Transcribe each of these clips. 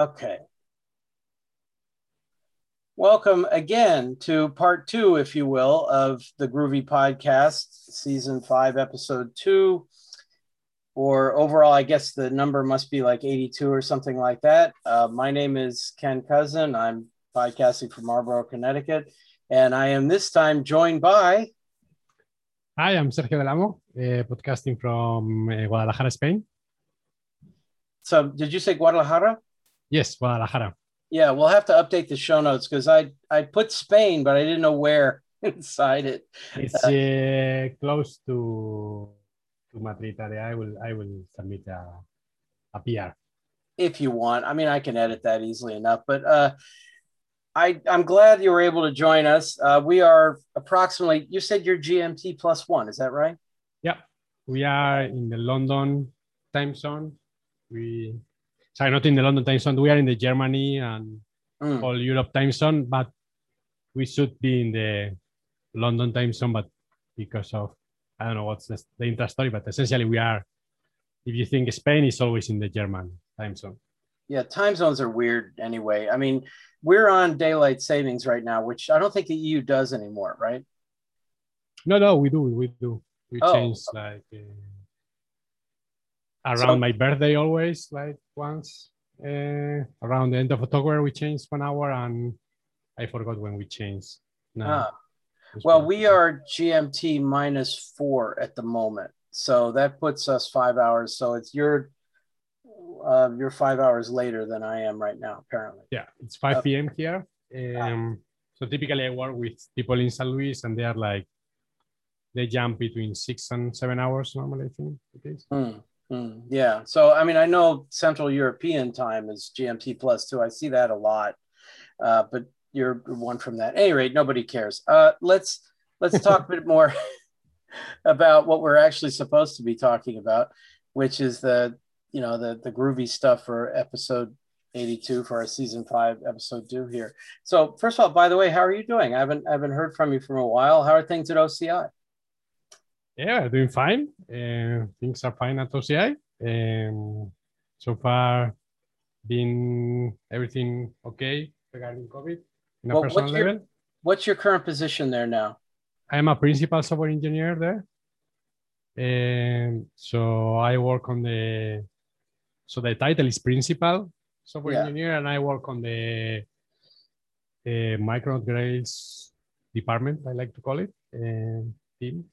Okay. Welcome again to part two, if you will, of the Groovy Podcast, season five, episode two. Or overall, I guess the number must be like 82 or something like that. Uh, my name is Ken Kousen. I'm podcasting from Marlborough, Connecticut. And I am this time joined by. Hi, I'm Sergio Del Amo, uh, podcasting from uh, Guadalajara, Spain. So, did you say Guadalajara? Yes, Guadalajara. Yeah, we'll have to update the show notes because I I put Spain, but I didn't know where inside it. It's uh, close to to Madrid area. I will I will submit a, a PR. If you want, I mean, I can edit that easily enough. But uh, I I'm glad you were able to join us. Uh, we are approximately. You said you're GMT plus one. Is that right? Yeah, we are in the London time zone. We sorry, not in the London time zone. We are in the Germany and Mm. all Europe time zone, but we should be in the London time zone, but because of I don't know what's the, the intra story, but essentially we are. If you think Spain is always in the German time zone. Yeah, time zones are weird anyway. I mean, we're on daylight savings right now, which I don't think the EU does anymore, right? No, no, we do, we do. We Oh. change like uh, around So- my birthday always, like once uh, around the end of October we changed one hour, and I forgot when we changed. No, Ah, well, we are GMT minus four at the moment, so that puts us five hours. So it's your uh, you're five hours later than I am right now, apparently. yeah, it's 5 Oh. p.m. here. Um, so typically I work with people in San Luis, and they are like they jump between six and seven hours normally. I think it is. Hmm, hmm, yeah. So I mean, I know Central European time is GMT plus two. I see that a lot, uh, but you're one from that. At any rate, nobody cares. Uh, let's let's talk a bit more about what we're actually supposed to be talking about, which is the you know the the groovy stuff for episode 82 for our season five episode two here. So first of all, by the way, how are you doing? I haven't I haven't heard from you for a while. How are things at OCI? Yeah, doing fine. Uh, things are fine at OCI. Um, so far, been everything okay regarding COVID in a Well, personal what's your- level. What's your current position there now? I'm a principal software engineer there. And so I work on the, so the title is principal software Yeah. engineer, and I work on the uh, Grails department, I like to call it, um, team.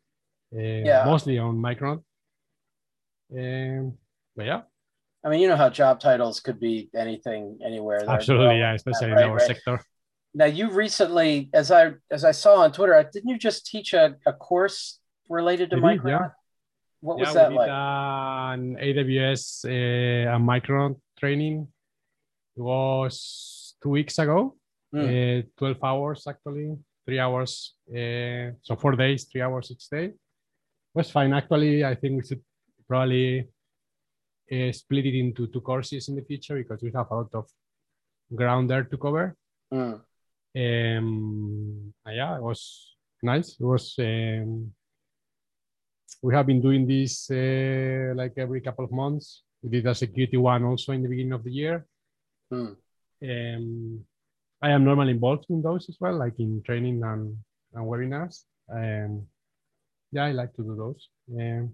Uh, Yeah. Mostly on Micronaut. Um, but yeah, I mean, you know how job titles could be anything, anywhere. Absolutely, yeah, all- especially right, in our right. sector. Now, you recently, as I as I saw on Twitter, didn't you just teach a, a course related to did, Micronaut? yeah. What was yeah, that we like? an AWS uh, a Micron training. It was two weeks ago, Hmm. uh, 12 hours actually, three hours. Uh, so four days, three hours each day. Was fine. Actually, I think we should probably uh, split it into two courses in the future because we have a lot of ground there to cover. Hmm. Um, yeah, it was nice. It was. Um, we have been doing this uh, like every couple of months. We did a security one also in the beginning of the year. Hmm. Um, I am normally involved in those as well, like in training and, and webinars. Um, yeah, I like to do those. Um,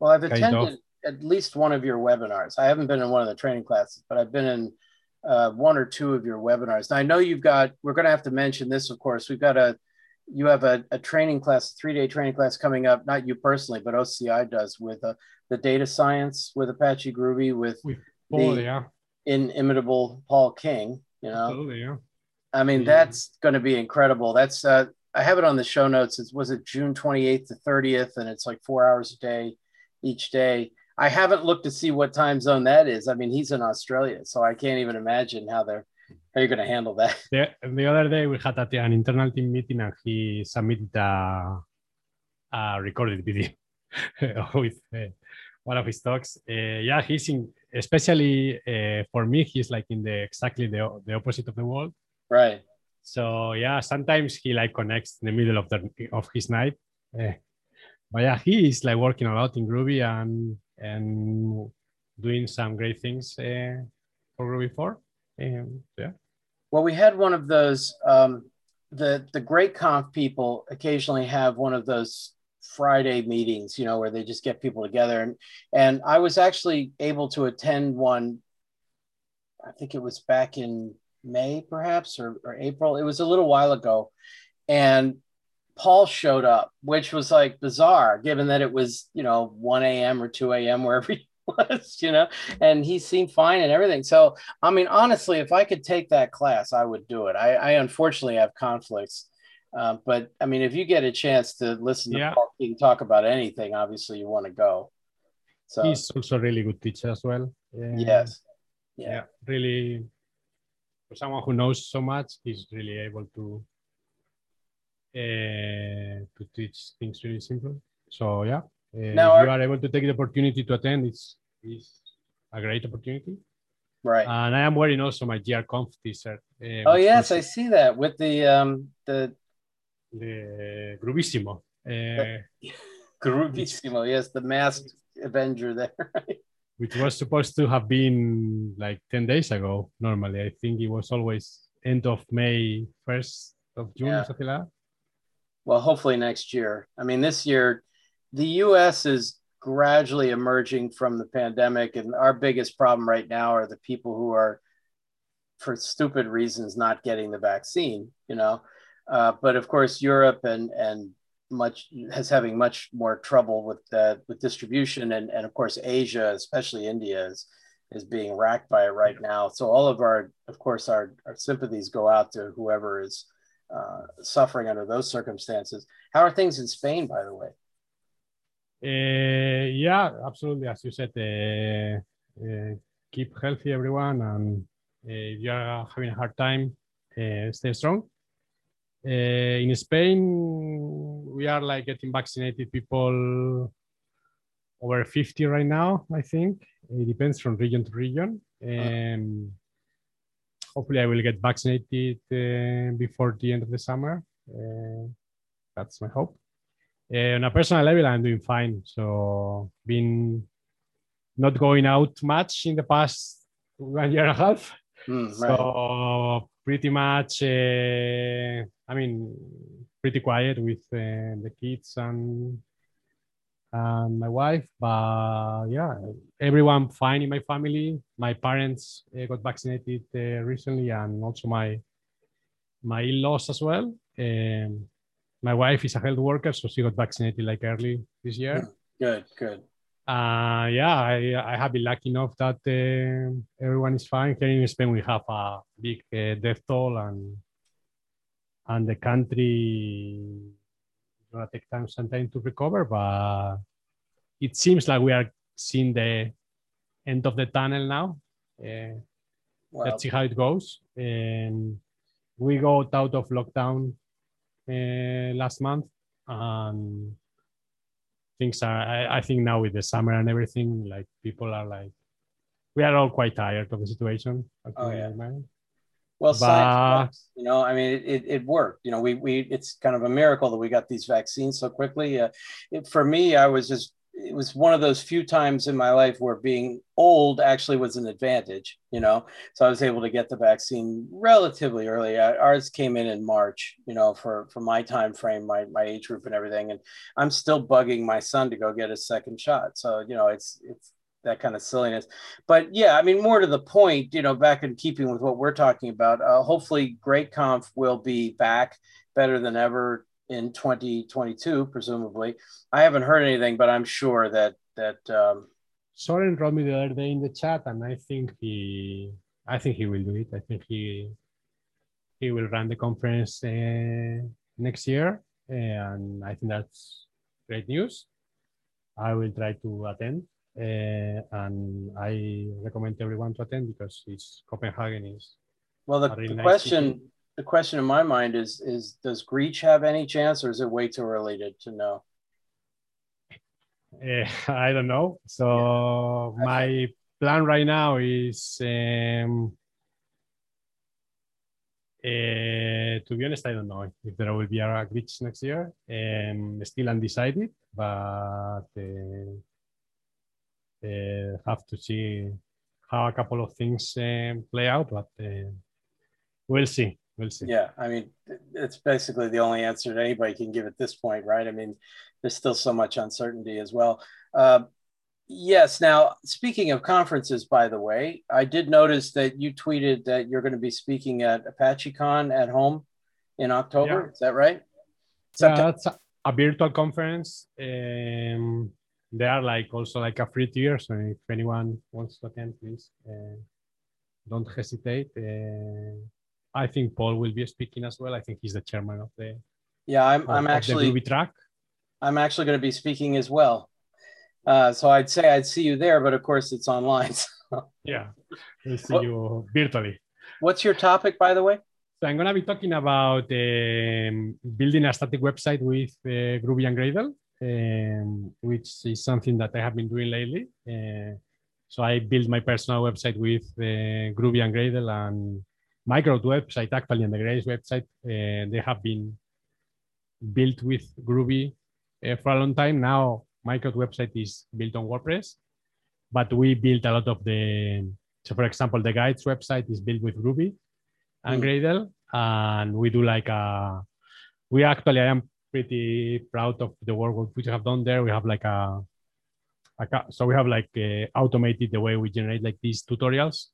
Well, I've attended at least one of your webinars. I haven't been in one of the training classes, but I've been in uh, one or two of your webinars. Now, I know you've got. We're going to have to mention this, of course. We've got a. You have a, a training class, three day training class coming up. Not you personally, but OCI does with uh, the data science with Apache Groovy with with Paul, The- yeah, inimitable Paul King. You know, absolutely, yeah. I mean, Yeah. that's going to be incredible. That's uh, I have it on the show notes. It was it June 28th to 30th, and it's like four hours a day each day. I haven't looked to see what time zone that is. I mean, he's in Australia, so I can't even imagine how they're how you're going to handle that. The, the other day we had a, an internal team meeting and he submitted a, a recorded video with uh, one of his talks. Uh, yeah, he's in, especially uh, for me, he's like in the exactly the, the opposite of the world. Right. So yeah, sometimes he like connects in the middle of the of his night. Uh, but yeah, he is like working a lot in Groovy and and doing some great things uh, for before. And yeah. Well, we had one of those. Um, the the GR8Conf people occasionally have one of those Friday meetings, you know, where they just get people together. And and I was actually able to attend one. I think it was back in May, perhaps, or, or April. It was a little while ago, and Paul showed up, which was like bizarre, given that it was you know 1 a.m. or 2 a.m. wherever he was, you know, and he seemed fine and everything. So, I mean, honestly, if I could take that class, I would do it. I, I unfortunately have conflicts. Uh, but I mean, if you get a chance to listen to Yeah. Paul King talk about anything, obviously you want to go. So, He's also a really good teacher as well. Yes. yeah. Yeah. really for someone who knows so much he's really able to uh, to teach things really simple so yeah uh, Now, if you are able to take the opportunity to attend it's, it's a great opportunity Right. and i am wearing also my gr conf t-shirt uh, oh, yes. I see that with the, um, the the grubissimo uh, Gruvissimo. Yes. The masked Avenger there. which was supposed to have been like 10 days ago normally i think it was always end of may 1st of june Yeah. or something like that well, hopefully next year. I mean, this year, the US is gradually emerging from the pandemic, and our biggest problem right now are the people who are, for stupid reasons, not getting the vaccine. You know, uh, but of course, Europe and and much has having much more trouble with that with distribution, and and of course, Asia, especially India, is is being racked by it right now. So all of our, of course, our our sympathies go out to whoever is uh, suffering under those circumstances. How are things in Spain, by the way? Uh, yeah, absolutely. As you said, uh, uh, keep healthy, everyone, and if you are having a hard time, uh, stay strong. Uh, in Spain, we are like getting vaccinated people over 50 right now, I think. It depends from region to region. Um, hopefully, I will get vaccinated uh, before the end of the summer. Uh, that's my hope. Uh, on a personal level, I'm doing fine. So, been not going out much in the past one year and a half. Right. So, pretty much, uh, I mean, pretty quiet with uh, the kids and and my wife. But yeah, everyone fine in my family. My parents uh, got vaccinated uh, recently, and also my my in-laws as well. Um, my wife is a health worker, so she got vaccinated like early this year. Good, good. Uh, yeah, I, I have been lucky enough that uh, everyone is fine. Here in Spain, we have a big uh, death toll, and and the country is gonna take time some time to recover. But it seems like we are seeing the end of the tunnel now. Uh, Well, let's see how it goes. And we got out of lockdown uh, last month, and things are. I, I think now with the summer and everything, like people are like, we are all quite tired of the situation. Oh, yeah. well, but- science works, you know, I mean, it, it, it worked. You know, we, we, it's kind of a miracle that we got these vaccines so quickly. Uh, it, for me, I was just, it was one of those few times in my life where being old actually was an advantage, you know. So I was able to get the vaccine relatively early. Ours came in in March, you know, for for my time frame, my my age group, and everything. And I'm still bugging my son to go get a second shot. So you know, it's it's that kind of silliness. But yeah, I mean, more to the point, you know, back in keeping with what we're talking about. Uh, hopefully, GR8Conf will be back better than ever in 2022, presumably. I haven't heard anything, but I'm sure that that um, Soren wrote me the other day in the chat, and I think he, I think he will do it. I think he, he will run the conference uh, next year, and I think that's great news. I will try to attend, uh, and I recommend everyone to attend because it's Copenhagen is well, the, the nice question city. The question in my mind is is does Greach have any chance, or is it way too early to, to know? Uh, I don't know. So Yeah. my plan right now is, um, uh, to be honest, I don't know if there will be a Greach next year. Um, still undecided, but uh, uh, have to see how a couple of things play out, but uh, we'll see. We'll see. Yeah, I mean, it's basically the only answer that anybody can give at this point, right? I mean, there's still so much uncertainty as well. Uh, yes. Now, speaking of conferences, by the way, I did notice that you tweeted that you're going to be speaking at ApacheCon at home in October. Yeah. Is that right? Yeah, that's a, a virtual conference. Um, there are like also like a free tier. So if anyone wants to attend, please uh, don't hesitate. Uh, I think Paul will be speaking as well. I think he's the chairman of the yeah. I'm of, I'm actually Groovy track. I'm actually going to be speaking as well. Uh, so I'd say I'd see you there, but of course it's online. So. Yeah, we'll see what, you virtually. What's your topic, by the way? So I'm going to be talking about um, building a static website with uh, Groovy and Gradle, um, which is something that I have been doing lately. Uh, so I built my personal website with uh, Groovy and Gradle and Micro website actually and the Grails website. Uh, they have been built with Groovy uh, for a long time. Now Micro website is built on WordPress, but we built a lot of the, so for example, the guides website is built with Groovy and mm. Gradle. And we do like a, we actually, I am pretty proud of the work we have done there. We have like a, a so we have like uh, automated the way we generate like these tutorials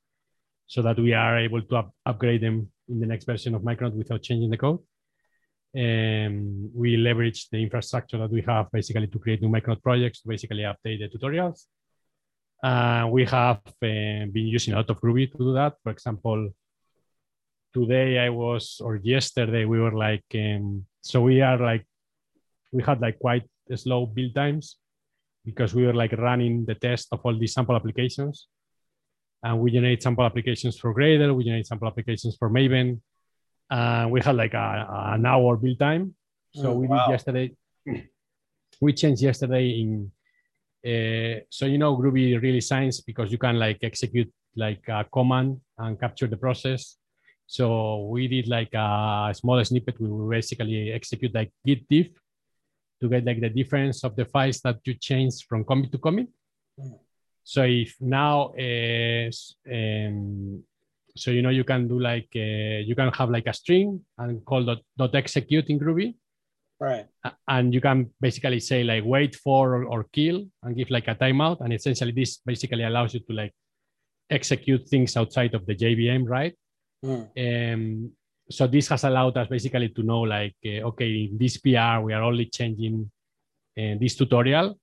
so that we are able to up upgrade them in the next version of Micronaut without changing the code. And we leverage the infrastructure that we have basically to create new Micronaut projects to basically update the tutorials. Uh, we have uh, been using a lot of Groovy to do that. For example, today I was, or yesterday we were like, um, so we are like, we had like quite slow build times because we were like running the test of all these sample applications and we generate sample applications for Gradle, we generate sample applications for Maven. And we had like a, an hour build time. So mm, we wow. did yesterday, we changed yesterday in, uh, so you know, Groovy really shines because you can like execute like a command and capture the process. So we did like a small snippet. We basically execute like git diff to get like the difference of the files that you change from commit to commit. Mm. So if now, uh, um, so you know you can do like uh, you can have like a string and call dot, dot execute in Groovy, right? And you can basically say like wait for or, or kill and give like a timeout, and essentially this basically allows you to like execute things outside of the JVM, right? Mm. Um, so this has allowed us basically to know like uh, okay in this PR we are only changing uh, this tutorial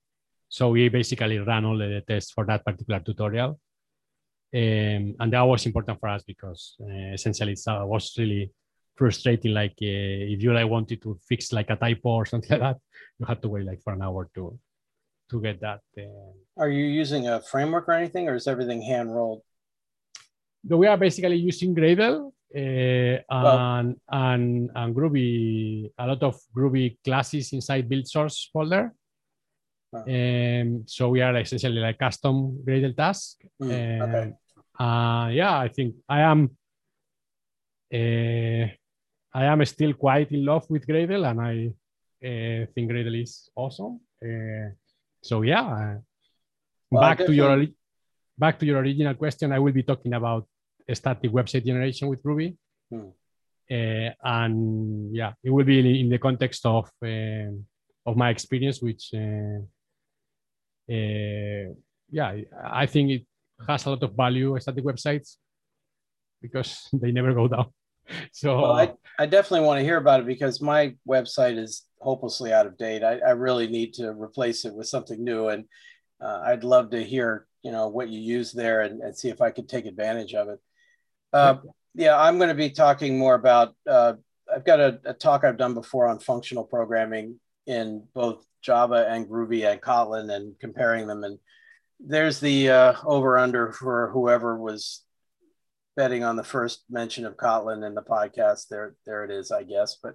so we basically ran all the tests for that particular tutorial. Um, and that was important for us because uh, essentially it uh, was really frustrating. Like uh, if you like wanted to fix like a typo or something like that, you had to wait like for an hour to to get that. Uh, Are you using a framework or anything, or is everything hand rolled? We are basically using Gradle uh, and, and and Groovy, a lot of Groovy classes inside build source folder. Um, so we are essentially like custom Gradle task. Mm, okay. Uh, yeah, I think I am. Uh, I am still quite in love with Gradle, and I uh, think Gradle is awesome. Uh, so yeah, uh, well, back to your back to your original question. I will be talking about static website generation with Groovy. Hmm. Uh, and yeah, it will be in the context of of my experience, which yeah, I think it has a lot of value static websites because they never go down. So well, I, I definitely want to hear about it because my website is hopelessly out of date. I, I really need to replace it with something new. And uh, I'd love to hear, you know, what you use there and, and see if I could take advantage of it. Uh, yeah, I'm going to be talking more about, uh, I've got a, a, talk I've done before on functional programming in both Java and Groovy and Kotlin and comparing them. And there's the uh, over under for whoever was betting on the first mention of Kotlin in the podcast. There, there it is, I guess. But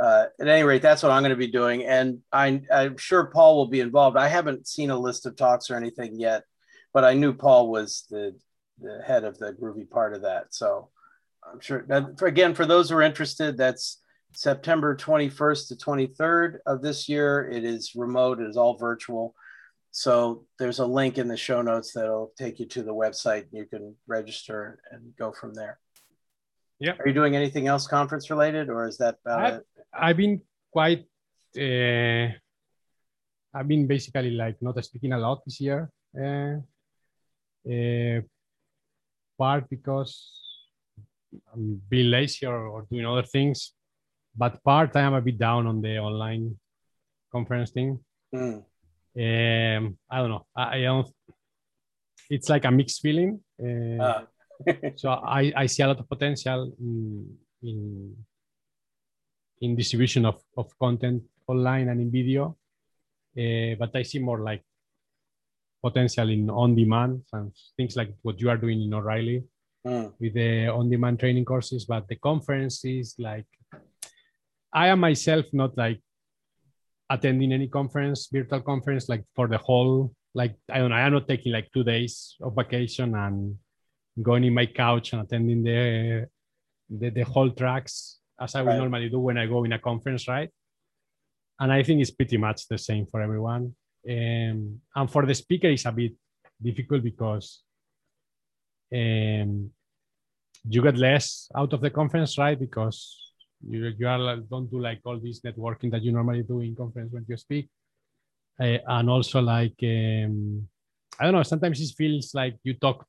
uh, at any rate, that's what I'm going to be doing. And I, I'm sure Paul will be involved. I haven't seen a list of talks or anything yet, but I knew Paul was the, the head of the Groovy part of that. So I'm sure that, for, again, for those who are interested, that's September 21st to 23rd of this year. It is remote, it is all virtual. So there's a link in the show notes that'll take you to the website. You can register and go from there. Yeah. Are you doing anything else conference related, or is that about I've, it? I've been quite. Uh, I've been basically like not speaking a lot this year. Uh, uh, part because I'm being lazy or, or doing other things, but part I am a bit down on the online conference thing. Mm. Um, I don't know. I, I don't. It's like a mixed feeling. Uh, Ah. so I, I see a lot of potential in in, in distribution of, of content online and in video, uh, but I see more like potential in on demand and things like what you are doing in O'Reilly Mm. with the on demand training courses. But the conference is like I am myself not like attending any conference, virtual conference, like for the whole like I don't know. I'm not taking like two days of vacation and going in my couch and attending the the, the whole tracks as I would Right. normally do when I go in a conference, right? And I think it's pretty much the same for everyone. Um, and for the speaker, it's a bit difficult because um, you get less out of the conference, right? Because you, you are don't do like all this networking that you normally do in conference when you speak. Uh, and also like um, I don't know, sometimes it feels like you talk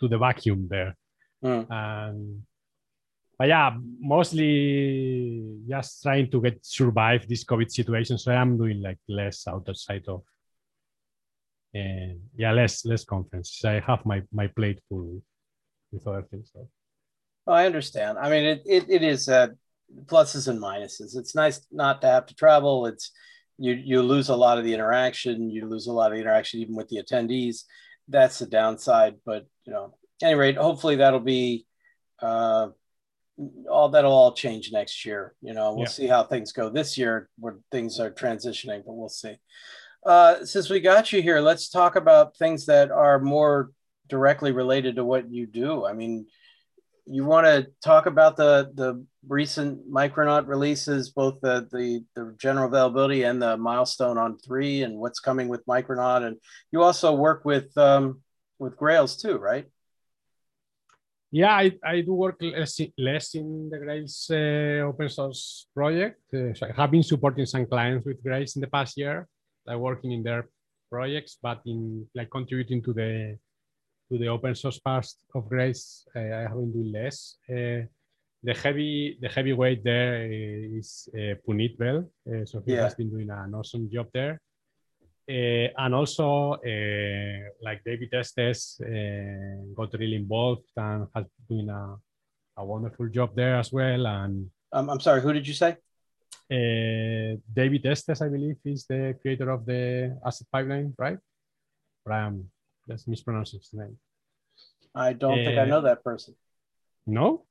to the vacuum there. Mm. And but yeah, mostly just trying to get survive this COVID situation. So I'm doing like less outside of and yeah, less less conferences. I have my my plate full with other things. So. Oh, I understand. I mean, it, it, it is uh, pluses and minuses. It's nice not to have to travel. It's you you lose a lot of the interaction. You lose a lot of the interaction even with the attendees. That's the downside. But you know, at any rate, hopefully that'll be uh, all that'll all change next year. You know, we'll Yeah. see how things go this year where things are transitioning, but we'll see. Uh, since we got you here, let's talk about things that are more directly related to what you do. I mean, you want to talk about the the recent Micronaut releases, both the, the the general availability and the milestone on three, and what's coming with Micronaut. And you also work with um, with Grails too, right? Yeah, I, I do work less, less in the Grails uh, open source project. Uh, so I have been supporting some clients with Grails in the past year, like working in their projects, but in like contributing to the to the open source part of Grails, uh, I have been doing less. Uh, the heavy the heavyweight there is uh, Puneet Behl, uh, so he Yeah. has been doing an awesome job there. Uh, and also, uh, like David Estes uh, got really involved and has been a, a wonderful job there as well. And Um, I'm sorry, who did you say? uh, David Estes, I believe, is the creator of the asset pipeline, right? Or I am just mispronouncing his name. I don't think I Uh, know that person. No,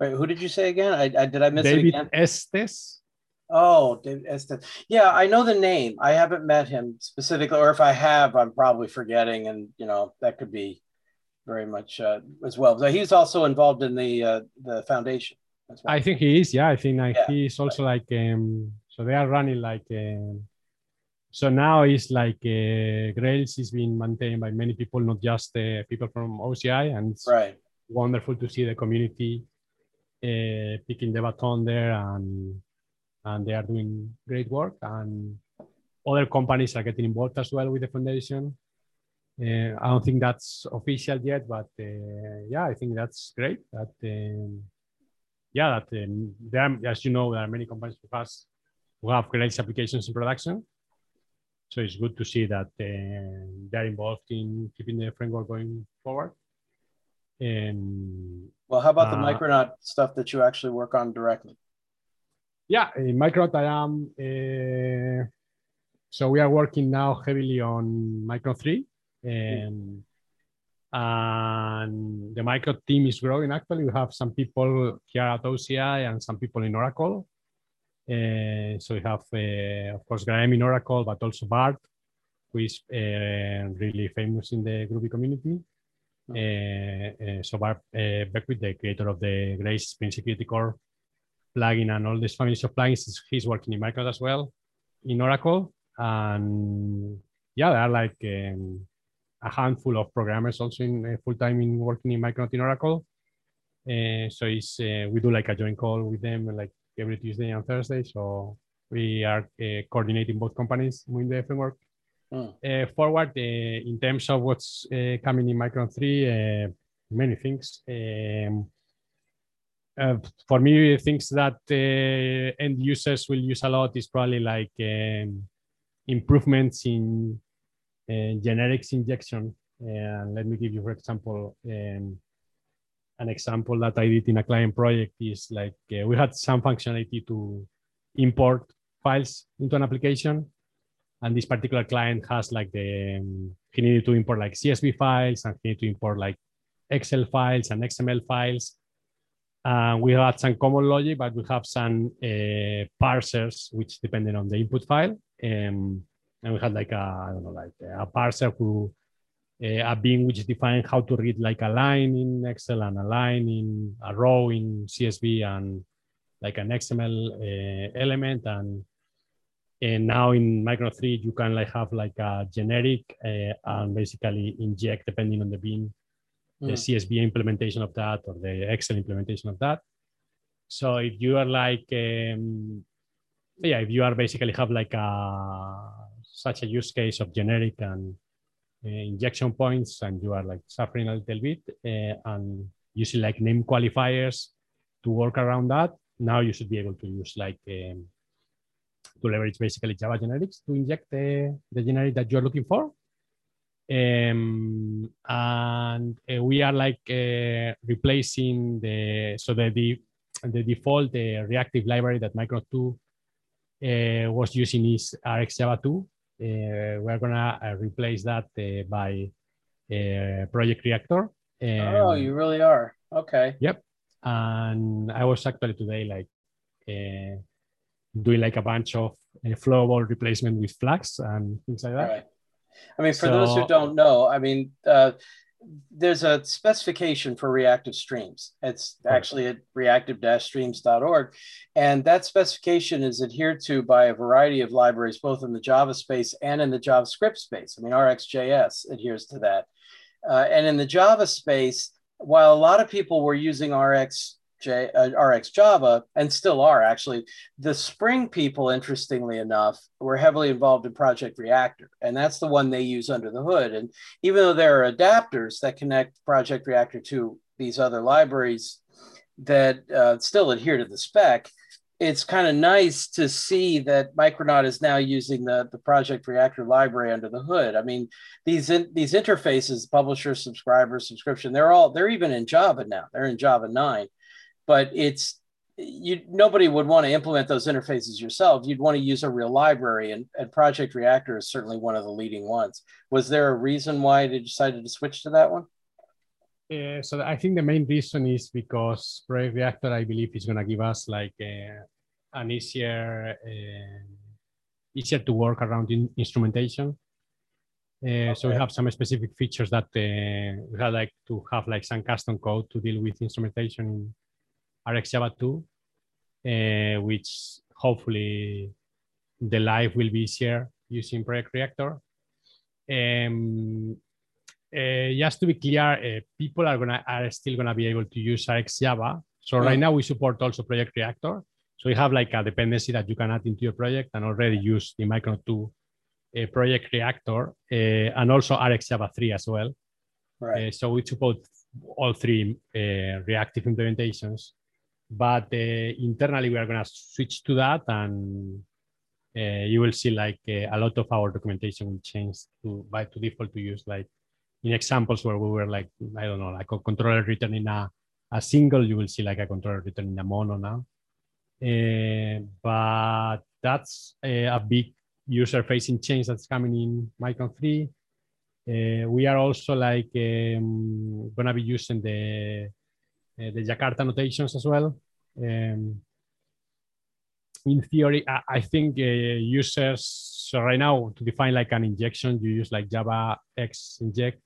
Wait, who did you say again? I, I did I miss it David again? Estes. Oh, David Estes. Yeah, I know the name. I haven't met him specifically, or if I have, I'm probably forgetting, and you know that could be very much uh, as well. So he's also involved in the uh, the foundation. As well. I think he is. Yeah, I think like Yeah, he is also like um. So they are running like um. So now it's like uh, Grails is being maintained by many people, not just uh, people from OCI, and it's right. wonderful to see the community uh, picking the baton there and and they are doing great work and other companies are getting involved as well with the foundation uh, i don't think that's official yet but uh, yeah i think that's great that um, yeah that um, there are, as you know there are many companies who has who have great applications in production so it's good to see that uh, they're involved in keeping the framework going forward and Well, how about the Uh, Micronaut stuff that you actually work on directly? Yeah, in Micronaut, I am. Uh, so we are working now heavily on Micro 3. And, and the Micro team is growing actually. We have some people here at OCI and some people in Oracle. Uh, so we have, uh, of course, Graham in Oracle, but also Burt, who is uh, really famous in the Groovy community. Uh, uh, so Burt uh, Beckwith, the creator of the Grails Spring Security Core plugin and all these families of plugins, he's working in Micronaut as well, in Oracle. And yeah, there are like um, a handful of programmers also in uh, full time in working in Micronaut in Oracle. Uh, so it's uh, we do like a joint call with them like every Tuesday and Thursday. So we are uh, coordinating both companies in the framework. Mm. forward in terms of what's coming in Micron 3, many things. Um, uh, for me, things that uh, end users will use a lot is probably like um, improvements in uh, generics injection. And let me give you, for example, um, an example that I did in a client project is like uh, we had some functionality to import files into an application. And this particular client has like the, um, he needed to import like CSV files and he needed to import like Excel files and XML files. Uh, we had some common logic, but we have some uh, parsers which depended on the input file. Um, and we had like a, I don't know, like a parser who, a being which defines how to read like a line in Excel and a line in a row in CSV and like an XML uh, element. And, and now in Micro 3, you can like have like a generic uh, and basically inject depending on the bean the mm. CSV implementation of that or the Excel implementation of that. So if you are like, um, yeah, if you are basically have like a such a use case of generic and uh, injection points, and you are like suffering a little bit uh, and using like name qualifiers to work around that, now you should be able to use like um, to leverage basically Java generics to inject the, the generic that you're looking for um, and uh, we are like uh, replacing the so the the, the default the reactive library that Micro 2 uh, was using is RxJava 2. Uh, we're gonna uh, replace that uh, by Project Reactor. Um, oh, you really are. Okay. Yep. And I was actually today like doing like a bunch of flowable replacement with Flux and things like that. Right. I mean, for so, those who don't know, I mean, uh, there's a specification for reactive streams. It's actually at reactive-streams.org. And that specification is adhered to by a variety of libraries, both in the Java space and in the JavaScript space. I mean, RxJS adheres to that. Uh, and in the Java space, while a lot of people were using Rx J, uh, RX Java and still are actually. The Spring people, interestingly enough, were heavily involved in Project Reactor, and that's the one they use under the hood. And even though there are adapters that connect Project Reactor to these other libraries that uh, still adhere to the spec, it's kind of nice to see that Micronaut is now using the, the Project Reactor library under the hood. I mean, these in, these interfaces, publisher, subscriber, subscription, they're all they're even in Java now. They're in Java 9 but it's you nobody would want to implement those interfaces yourself. You'd want to use a real library and, and project reactor is certainly one of the leading ones. Was there a reason why they decided to switch to that one? Uh, so i think the main reason is because project reactor i believe is going to give us like uh, an easier uh, easier to work around in instrumentation. Okay. Uh, so we have some specific features that uh, we had like to have like some custom code to deal with instrumentation RxJava 2, uh, which hopefully the life will be easier using Project Reactor. Um, uh, just to be clear, uh, people are gonna are still gonna be able to use RxJava. So right now we support also Project Reactor. So we have like a dependency that you can add into your project and already use the Micro 2 uh, Project Reactor uh, and also RxJava 3 as well. Right. Uh, so we support all three uh, reactive implementations but uh, internally we are going to switch to that and uh, you will see like uh, a lot of our documentation will change to by to default to use like in examples where we were like i don't know like a controller returning a, a single you will see like a controller written in a mono now uh, but that's a, a big user facing change that's coming in Micron 3 uh, we are also like um, to be using the uh, the Jakarta notations as well. Um, in theory, I, I think uh, users, so right now to define like an injection, you use like Java X inject,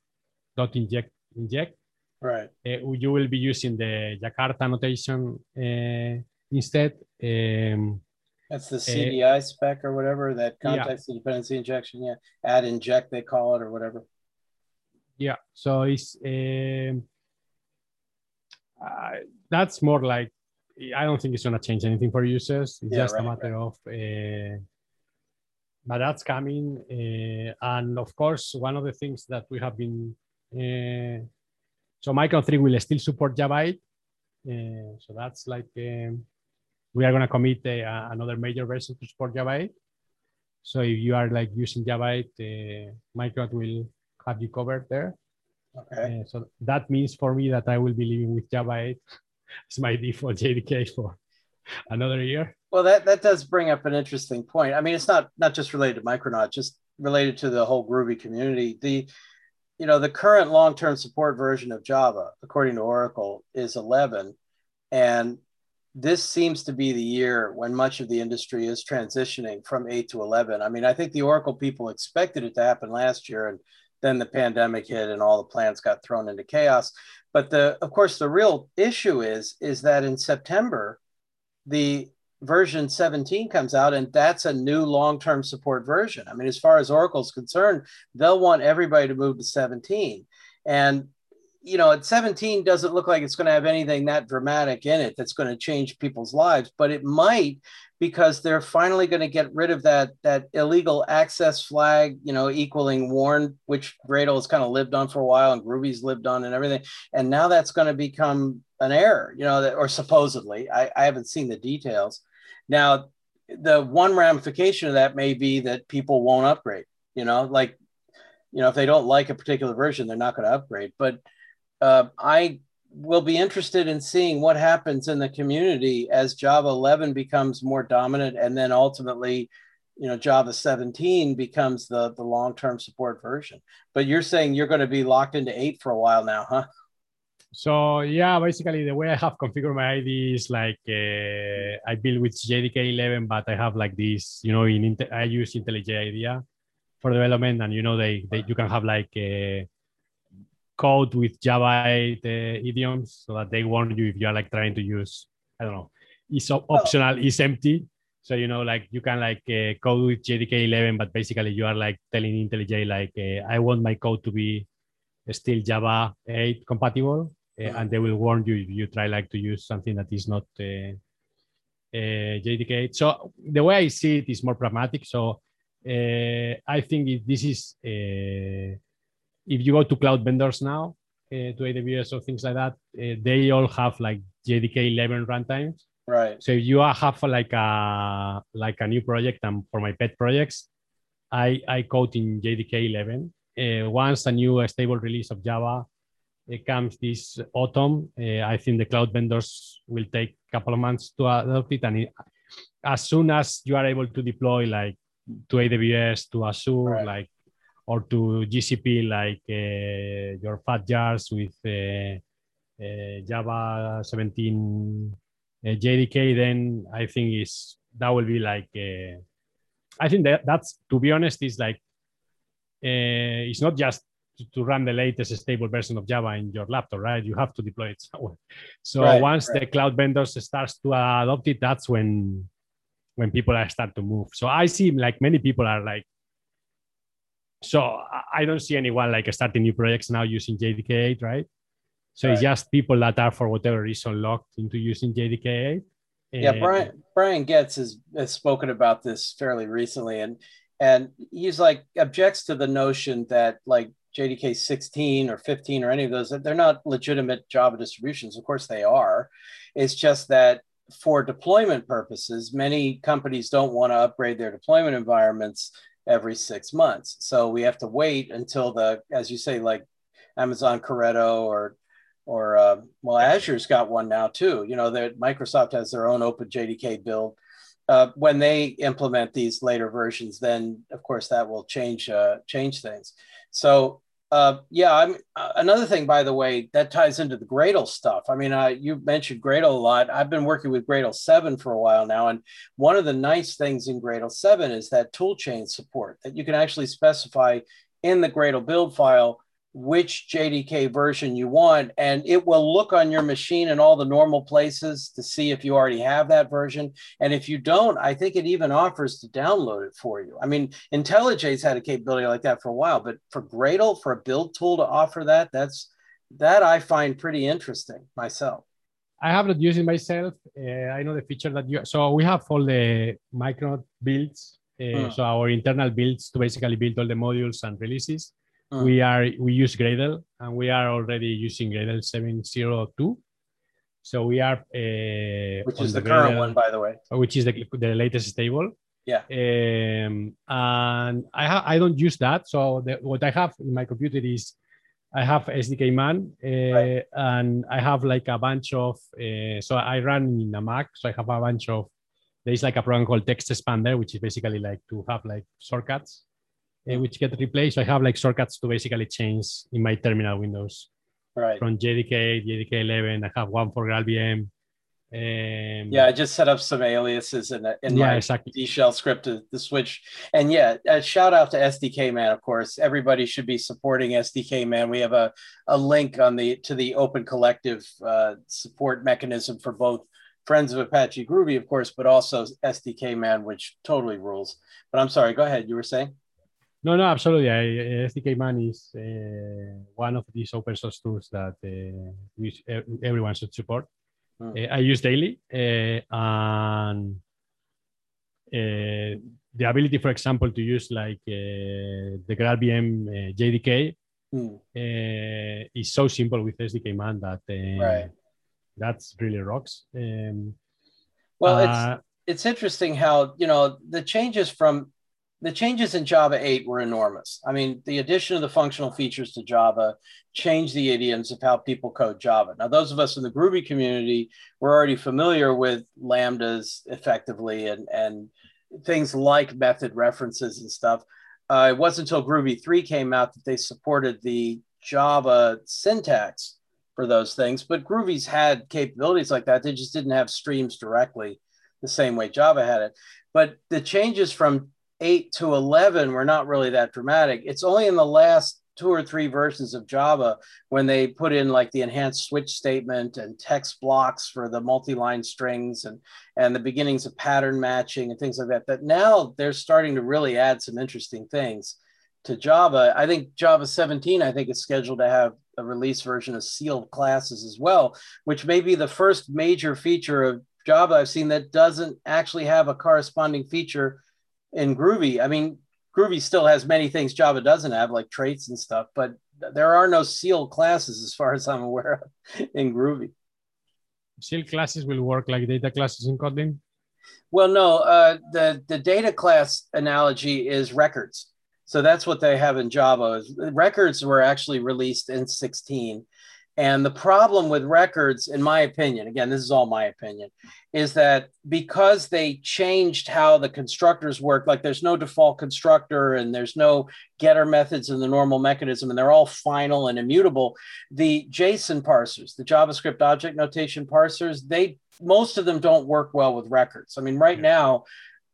dot inject, inject. Right. Uh, you will be using the Jakarta notation uh, instead. Um, That's the CDI uh, spec or whatever that context yeah. dependency injection. Yeah, add inject they call it or whatever. Yeah, so it's um, uh, that's more like I don't think it's gonna change anything for users. It's yeah, just right, a matter right. of. Uh, but that's coming, uh, and of course, one of the things that we have been. Uh, so Micron 3 will still support Java 8. Uh, so that's like um, we are going to commit a, another major version to support Java 8. So if you are like using Java 8, uh, Micron will have you covered there. Okay. Uh, so that means for me that I will be living with Java 8 as my default JDK for another year. Well, that, that does bring up an interesting point. I mean, it's not not just related to Micronaut, just related to the whole Groovy community. The you know the current long-term support version of Java, according to Oracle, is 11, and this seems to be the year when much of the industry is transitioning from 8 to 11. I mean, I think the Oracle people expected it to happen last year, and then the pandemic hit and all the plans got thrown into chaos. But the, of course, the real issue is is that in September, the version 17 comes out, and that's a new long-term support version. I mean, as far as Oracle's concerned, they'll want everybody to move to 17. And you know, at 17 doesn't look like it's going to have anything that dramatic in it that's going to change people's lives, but it might because they're finally going to get rid of that that illegal access flag, you know, equaling warn, which Gradle has kind of lived on for a while and Groovy's lived on and everything. And now that's going to become an error, you know, that, or supposedly. I, I haven't seen the details. Now, the one ramification of that may be that people won't upgrade, you know, like, you know, if they don't like a particular version, they're not going to upgrade. But uh, I will be interested in seeing what happens in the community as Java 11 becomes more dominant, and then ultimately, you know, Java 17 becomes the the long term support version. But you're saying you're going to be locked into eight for a while now, huh? So yeah, basically the way I have configured my ID is like uh, I build with JDK 11, but I have like this, you know, in I use IntelliJ IDEA for development, and you know they, they you can have like. Uh, code with Java 8 uh, idioms so that they warn you if you are like trying to use, I don't know, is optional, oh. is empty. So, you know, like you can like uh, code with JDK 11, but basically you are like telling IntelliJ, like, uh, I want my code to be still Java 8 compatible. Uh, and they will warn you if you try like to use something that is not uh, uh, JDK. So the way I see it is more pragmatic. So I think this is if you go to cloud vendors now, uh, to AWS or things like that, uh, they all have like JDK 11 runtimes. Right. So if you have like a like a new project, and for my pet projects, I I code in JDK 11. Uh, once a new stable release of Java it comes this autumn, uh, I think the cloud vendors will take a couple of months to adopt it, and it, as soon as you are able to deploy like to AWS to Azure, right. like or to GCP like uh, your fat jars with uh, uh, Java 17 JDK, then I think is that will be like I think that that's to be honest is like it's not just to run the latest stable version of Java in your laptop, right? You have to deploy it somewhere. So right, once right. the cloud vendors starts to adopt it, that's when when people are start to move. So I see like many people are like so I don't see anyone like starting new projects now using JDK8, right? So right. it's just people that are for whatever reason locked into using JDK8. Yeah, Brian Brian Goetz has, has spoken about this fairly recently, and and he's like objects to the notion that like JDK 16 or 15 or any of those they're not legitimate Java distributions. Of course, they are. It's just that for deployment purposes, many companies don't want to upgrade their deployment environments every six months. So we have to wait until the, as you say, like Amazon Corretto or or uh, well, Azure's got one now too. You know, that Microsoft has their own Open JDK build. Uh, when they implement these later versions, then of course that will change uh, change things. So uh, yeah, I'm uh, another thing, by the way, that ties into the Gradle stuff. I mean, uh, you mentioned Gradle a lot. I've been working with Gradle 7 for a while now. And one of the nice things in Gradle 7 is that toolchain support that you can actually specify in the Gradle build file which JDK version you want, and it will look on your machine in all the normal places to see if you already have that version. And if you don't, I think it even offers to download it for you. I mean, IntelliJ's had a capability like that for a while, but for Gradle, for a build tool to offer that, that's that I find pretty interesting myself. I have not used it myself. Uh, I know the feature that you. So we have all the Micronaut builds. Uh, mm. So our internal builds to basically build all the modules and releases. Mm. We are we use Gradle and we are already using Gradle 702. So we are uh, which is the, the current Gradle, one, by the way, which is the, the latest stable. Yeah. Um, and I have I don't use that. So the, what I have in my computer is I have SDK man uh, right. and I have like a bunch of uh, so I run in a Mac, so I have a bunch of there's like a program called Text Expander, which is basically like to have like shortcuts uh, which get replaced. So I have like shortcuts to basically change in my terminal windows. Right. From JDK, JDK 11, I have one for GraalVM. Um, yeah, I just set up some aliases in, the, in yeah, my exactly. D shell script to, to switch. And yeah, uh, shout out to SDK Man, of course. Everybody should be supporting SDK Man. We have a, a link on the to the Open Collective uh, support mechanism for both Friends of Apache Groovy, of course, but also SDK Man, which totally rules. But I'm sorry, go ahead. You were saying? No, no, absolutely. I, SDK Man is uh, one of these open source tools that uh, everyone should support. Hmm. Uh, I use daily, uh, and uh, the ability, for example, to use like uh, the GraalVM JDK hmm. is so simple with SDK Man that right. that's really rocks. Um, well, it's it's interesting how you know the changes from the changes in Java 8 were enormous. I mean, the addition of the functional features to Java changed the idioms of how people code Java. Now, those of us in the Groovy community were already familiar with lambdas effectively and, and things like method references and stuff. Uh, it wasn't until Groovy 3 came out that they supported the Java syntax for those things. But Groovy's had capabilities like that. They just didn't have streams directly the same way Java had it. But the changes from 8 to 11 were not really that dramatic. It's only in the last two or three versions of Java when they put in like the enhanced switch statement and text blocks for the multi-line strings and and the beginnings of pattern matching and things like that that now they're starting to really add some interesting things to Java. I think Java 17 I think is scheduled to have a release version of sealed classes as well, which may be the first major feature of Java I've seen that doesn't actually have a corresponding feature in Groovy. I mean, Groovy still has many things Java doesn't have, like traits and stuff, but there are no sealed classes as far as I'm aware of in Groovy. Sealed classes will work like data classes in Kotlin? Well, no, uh, the, the data class analogy is records. So that's what they have in Java. Records were actually released in 16 and the problem with records, in my opinion, again, this is all my opinion, is that because they changed how the constructors work, like there's no default constructor and there's no getter methods in the normal mechanism, and they're all final and immutable. The JSON parsers, the JavaScript object notation parsers, they most of them don't work well with records. I mean, right now,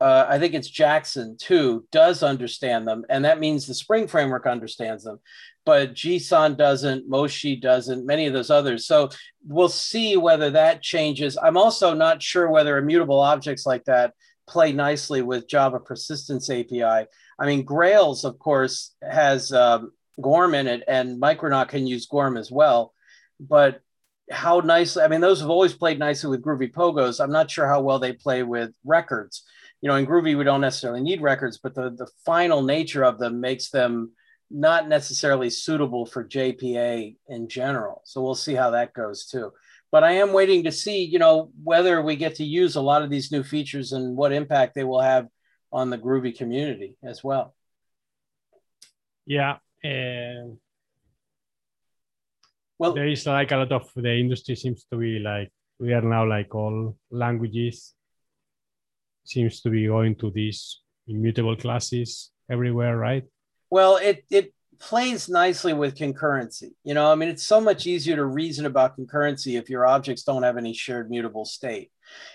uh, I think it's Jackson too, does understand them. And that means the Spring framework understands them but Gson doesn't, Moshi doesn't, many of those others. So we'll see whether that changes. I'm also not sure whether immutable objects like that play nicely with Java Persistence API. I mean, Grails, of course, has um, Gorm in it, and Micronaut can use Gorm as well. But how nicely, I mean, those have always played nicely with Groovy Pogos. I'm not sure how well they play with records. You know, in Groovy, we don't necessarily need records, but the, the final nature of them makes them not necessarily suitable for JPA in general. So we'll see how that goes too. But I am waiting to see, you know, whether we get to use a lot of these new features and what impact they will have on the Groovy community as well. Yeah. And well, there is like a lot of the industry seems to be like we are now like all languages seems to be going to these immutable classes everywhere, right? Well, it it plays nicely with concurrency. You know, I mean, it's so much easier to reason about concurrency if your objects don't have any shared mutable state.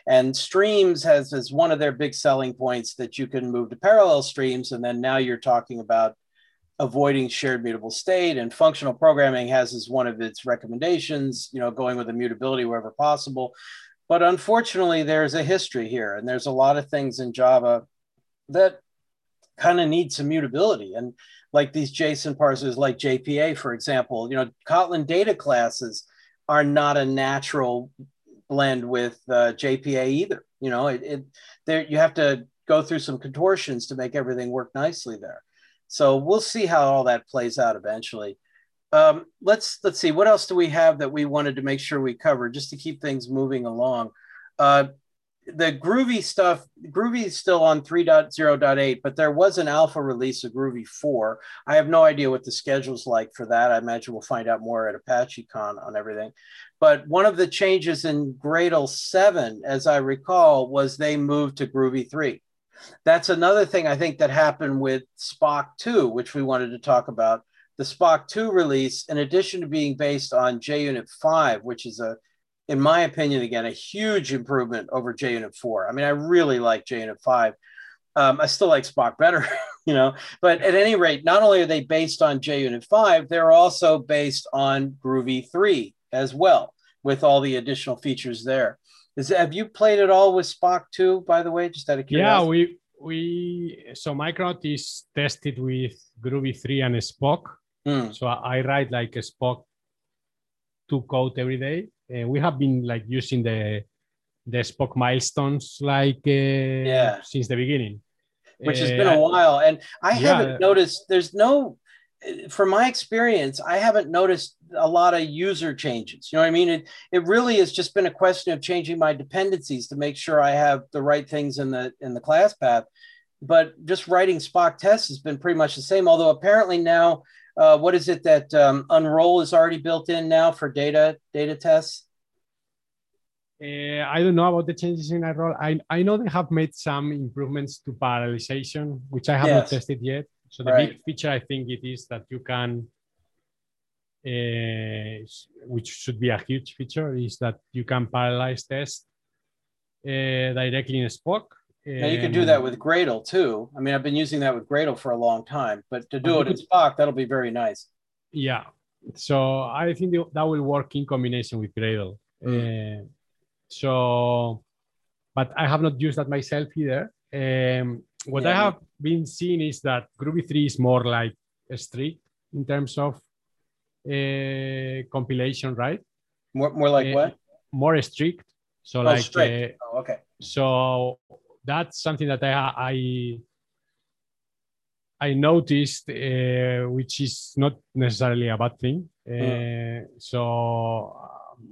And streams has as one of their big selling points that you can move to parallel streams, and then now you're talking about avoiding shared mutable state and functional programming has as one of its recommendations, you know, going with immutability wherever possible. But unfortunately, there's a history here, and there's a lot of things in Java that kind of need some mutability. And like these JSON parsers, like JPA, for example, you know, Kotlin data classes are not a natural blend with uh, JPA either. You know, it, it there you have to go through some contortions to make everything work nicely there. So we'll see how all that plays out eventually. Um, let's let's see what else do we have that we wanted to make sure we cover just to keep things moving along. Uh, the Groovy stuff, Groovy is still on 3.0.8, but there was an alpha release of Groovy 4. I have no idea what the schedule's like for that. I imagine we'll find out more at ApacheCon on everything. But one of the changes in Gradle 7, as I recall, was they moved to Groovy 3. That's another thing I think that happened with Spock 2, which we wanted to talk about. The Spock 2 release, in addition to being based on JUnit 5, which is a in my opinion, again, a huge improvement over JUnit 4. I mean, I really like JUnit 5. Um, I still like Spock better, you know, but at any rate, not only are they based on JUnit 5, they're also based on Groovy 3 as well, with all the additional features there. Is, have you played it all with Spock 2, by the way, just out of curiosity? Yeah, we, we so Micronaut is tested with Groovy 3 and Spock. Mm. So I, I write like a Spock 2 code every day and we have been like using the the Spock milestones like uh, yeah. since the beginning, which has been a while. And I yeah. haven't noticed. There's no, from my experience, I haven't noticed a lot of user changes. You know what I mean? It it really has just been a question of changing my dependencies to make sure I have the right things in the in the class path. But just writing Spock tests has been pretty much the same. Although apparently now uh, what is it that um, Unroll is already built in now for data data tests? Uh, I don't know about the changes in Unroll. I, I know they have made some improvements to parallelization, which I haven't yes. tested yet. So the right. big feature I think it is that you can, uh, which should be a huge feature, is that you can parallelize test uh, directly in Spock now you can do that with Gradle too. I mean, I've been using that with Gradle for a long time, but to do it in Spock, that'll be very nice. Yeah. So I think that will work in combination with Gradle. Mm. Uh, so, but I have not used that myself either. Um, what yeah. I have been seeing is that Groovy 3 is more like strict in terms of uh, compilation, right? More, more like uh, what? More strict. So oh, like, strict. Uh, oh, okay. So that's something that I I, I noticed, uh, which is not necessarily a bad thing. Uh, So,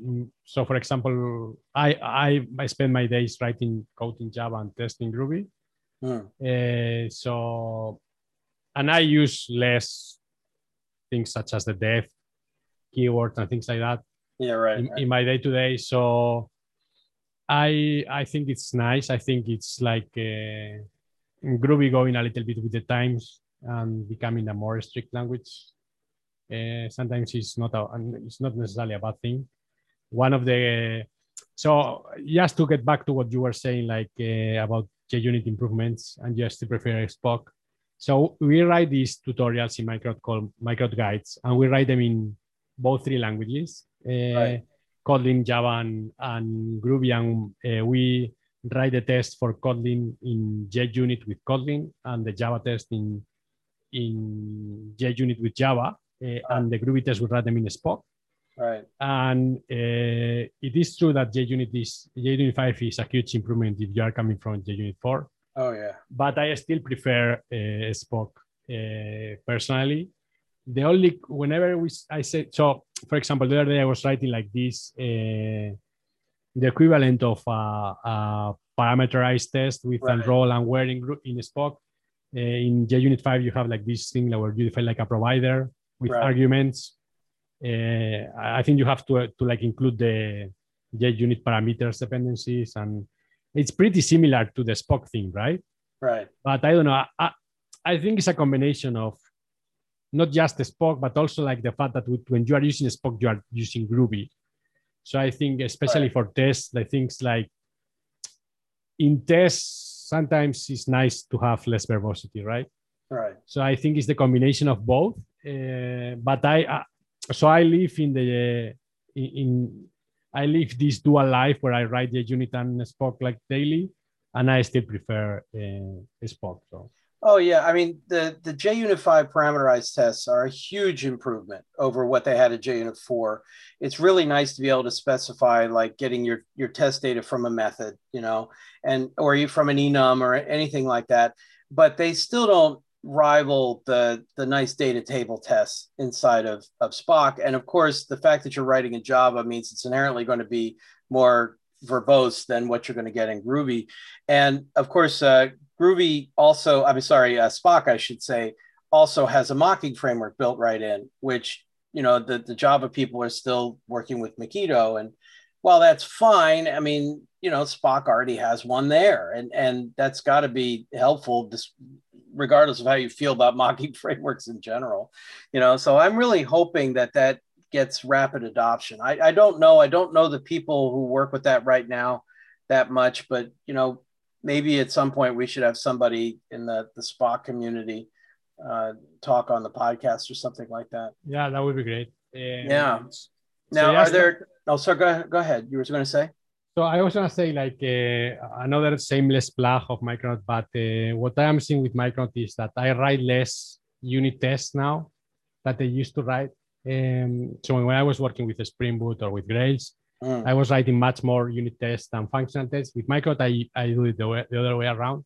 um, so for example, I, I I spend my days writing code in Java and testing Groovy. Mm. Uh, so, and I use less things such as the def keywords and things like that. Yeah, right. In, right. in my day to day, so I I think it's nice. I think it's like uh, Groovy going a little bit with the times and becoming a more strict language. Uh, sometimes it's not a it's not necessarily a bad thing. One of the so just to get back to what you were saying, like uh, about JUnit improvements, and just to prefer Spock. So we write these tutorials in Micronaut called Micronaut guides, and we write them in both three languages. Uh, right Kotlin, Java, and, and Groovy, and uh, we write the test for Kotlin in JUnit with Kotlin, and the Java test in in JUnit with Java, uh, and the Groovy test we write them in Spock. Right. And uh, it is true that JUnit is JUnit 5 is a huge improvement if you are coming from JUnit 4. Oh yeah. But I still prefer uh, Spock uh, personally the only whenever we I say so for example the other day I was writing like this uh, the equivalent of a, a parameterized test with right. Unroll and where in, in Spock uh, in JUnit 5 you have like this thing where you define like a provider with right. arguments uh, I think you have to to like include the JUnit parameters dependencies and it's pretty similar to the Spock thing right right but I don't know I, I think it's a combination of not just the Spock, but also like the fact that when you are using Spock, you are using Groovy. So I think, especially right. for tests, the things like in tests, sometimes it's nice to have less verbosity, right? Right. So I think it's the combination of both. Uh, but I, uh, so I live in the in, in I live this dual life where I write the unit and Spock like daily, and I still prefer uh, Spock. So. Oh yeah, I mean the the JUnit five parameterized tests are a huge improvement over what they had at JUnit four. It's really nice to be able to specify like getting your your test data from a method, you know, and or from an enum or anything like that. But they still don't rival the the nice data table tests inside of of Spock. And of course, the fact that you're writing in Java means it's inherently going to be more verbose than what you're going to get in Groovy. And of course, uh, Groovy also, I'm sorry, uh, Spock, I should say, also has a mocking framework built right in, which, you know, the, the Java people are still working with Mockito. And while that's fine, I mean, you know, Spock already has one there. And, and that's got to be helpful, just regardless of how you feel about mocking frameworks in general. You know, so I'm really hoping that that gets rapid adoption. I, I don't know. I don't know the people who work with that right now that much, but, you know, maybe at some point we should have somebody in the the Spock community uh, talk on the podcast or something like that. Yeah, that would be great. Um, yeah. Now, so are there? Oh, sorry. Go ahead. Go ahead. You were going to say. So I was going to say like uh, another shameless plug of Micronaut, but uh, what I am seeing with Micronaut is that I write less unit tests now that I used to write. Um, so when I was working with Spring Boot or with Grails, Mm. I was writing much more unit tests than functional tests. With Micronaut, I, I do it the, way, the other way around.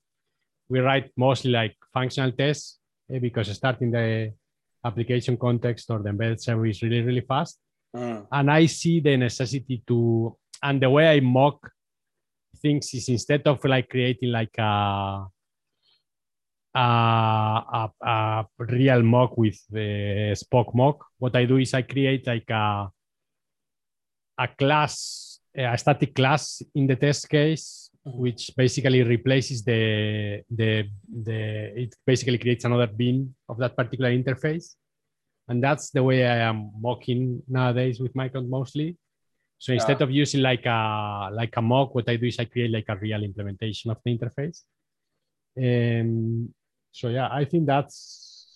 We write mostly like functional tests eh, because starting the application context or the embedded server is really, really fast. Mm. And I see the necessity to, and the way I mock things is instead of like creating like a, a, a, a real mock with the Spock mock, what I do is I create like a a class, eh, a static class in the test case, mm-hmm. which basically replaces the, the, the, it basically creates another bean of that particular interface. And that's the way I am mocking nowadays with Micron mostly. So instead yeah. of using like a like a mock, what I do is I create like a real implementation of the interface. And so yeah, I think that's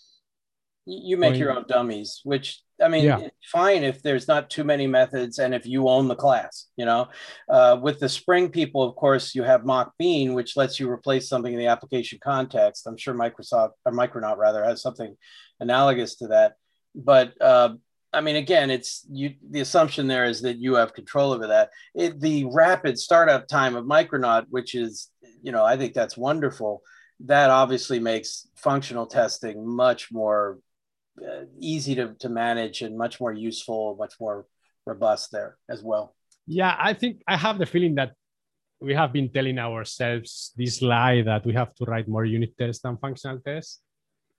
you make your own dummies, which I mean, yeah. fine if there's not too many methods and if you own the class, you know. Uh, with the Spring people, of course, you have Mock Bean, which lets you replace something in the application context. I'm sure Microsoft or Micronaut rather has something analogous to that. But uh, I mean, again, it's you. The assumption there is that you have control over that. It, the rapid startup time of Micronaut, which is, you know, I think that's wonderful. That obviously makes functional testing much more uh, easy to, to manage and much more useful, much more robust there as well. Yeah, I think I have the feeling that we have been telling ourselves this lie that we have to write more unit tests than functional tests.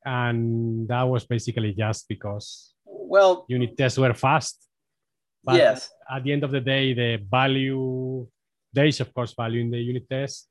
And that was basically just because well unit tests were fast. But yes. At the end of the day, the value there is of course value in the unit test,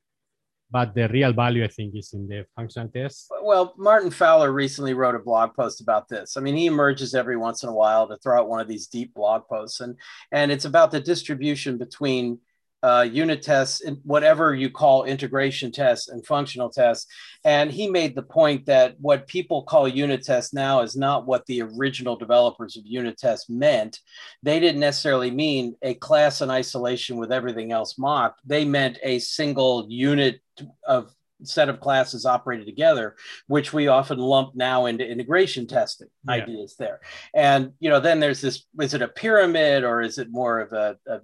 but the real value i think is in the functional test. Well martin fowler recently wrote a blog post about this. I mean he emerges every once in a while to throw out one of these deep blog posts and and it's about the distribution between uh, unit tests, whatever you call integration tests and functional tests. And he made the point that what people call unit tests now is not what the original developers of unit tests meant. They didn't necessarily mean a class in isolation with everything else mocked. They meant a single unit of set of classes operated together, which we often lump now into integration testing yeah. ideas there. And you know, then there's this: is it a pyramid or is it more of a, a,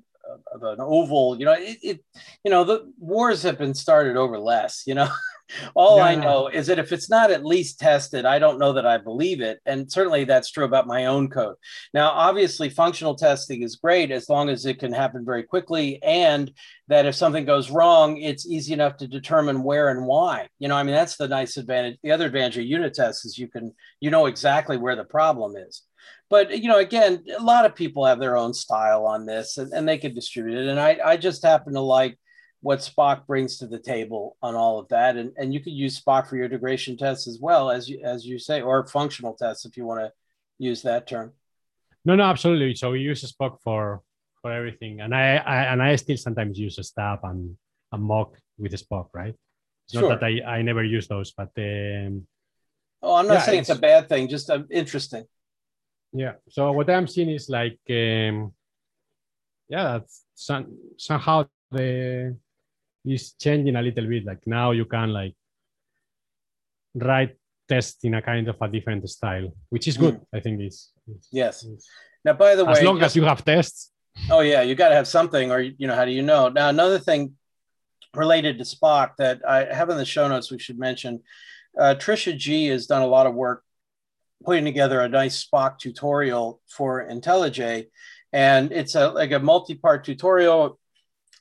of an oval. You know, it, it, you know, the wars have been started over less. You know, all yeah. I know is that if it's not at least tested, I don't know that I believe it. And certainly that's true about my own code. Now, obviously, functional testing is great as long as it can happen very quickly, and that if something goes wrong, it's easy enough to determine where and why. You know, I mean, that's the nice advantage. The other advantage of unit tests is you can you know exactly where the problem is but you know again a lot of people have their own style on this and, and they can distribute it. And I, I just happen to like what spock brings to the table on all of that. And, and you could use spock for your integration tests as well as you as you say or functional tests if you want to use that term. No no absolutely. So we use spock for for everything. And i, I and i still sometimes use a stab and a mock with spock right? It's sure. not that i i never use those but um Oh, I'm not yeah, saying it's, it's, a bad thing, just uh, interesting. Yeah. So what I'm seeing is like, um, yeah, that's some, somehow the is changing a little bit. Like now you can like write tests in a kind of a different style, which is good. Mm. I think is yes. It's, now, by the way, as long just, as you have tests. Oh yeah, you got to have something, or you know, how do you know? Now, another thing related to Spock that I have in the show notes we should mention. Uh, Trisha Gee has done a lot of work putting together a nice Spock tutorial for IntelliJ, and it's a like a multi-part tutorial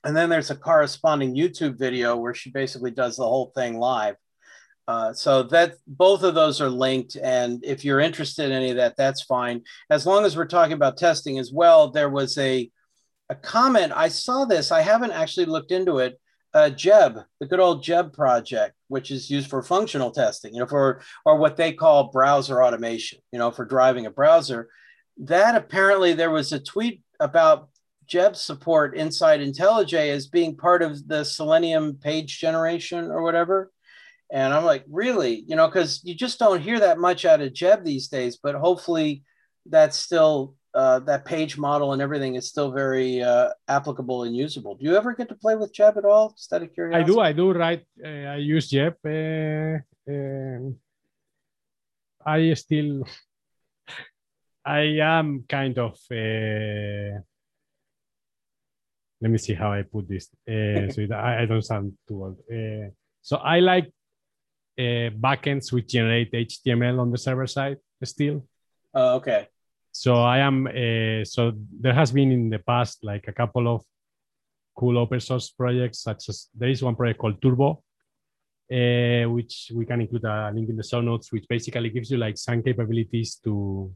and then there's a corresponding YouTube video where she basically does the whole thing live. Uh, so that both of those are linked, and if you're interested in any of that, that's fine. As long as we're talking about testing as well, there was a a comment. I saw this. I haven't actually looked into it. Uh, Geb, the good old Geb project, which is used for functional testing, you know, for or what they call browser automation, you know, for driving a browser. That apparently there was a tweet about Geb support inside IntelliJ as being part of the Selenium page generation or whatever. And I'm like, really? You know, because you just don't hear that much out of Geb these days, but hopefully that's still uh, that page model and everything is still very uh, applicable and usable. Do you ever get to play with Geb at all? Just out of curiosity. I do. I do. Right. Uh, I use Geb. Uh, um, I still, I am kind of uh, let me see how I put this uh, so I, I, don't sound too old. Uh, so I like uh, backends which generate HTML on the server side still. Oh, okay. So I am uh, so there has been in the past like a couple of cool open source projects such as there is one project called Turbo, uh, which we can include a link in the show notes, which basically gives you like some capabilities to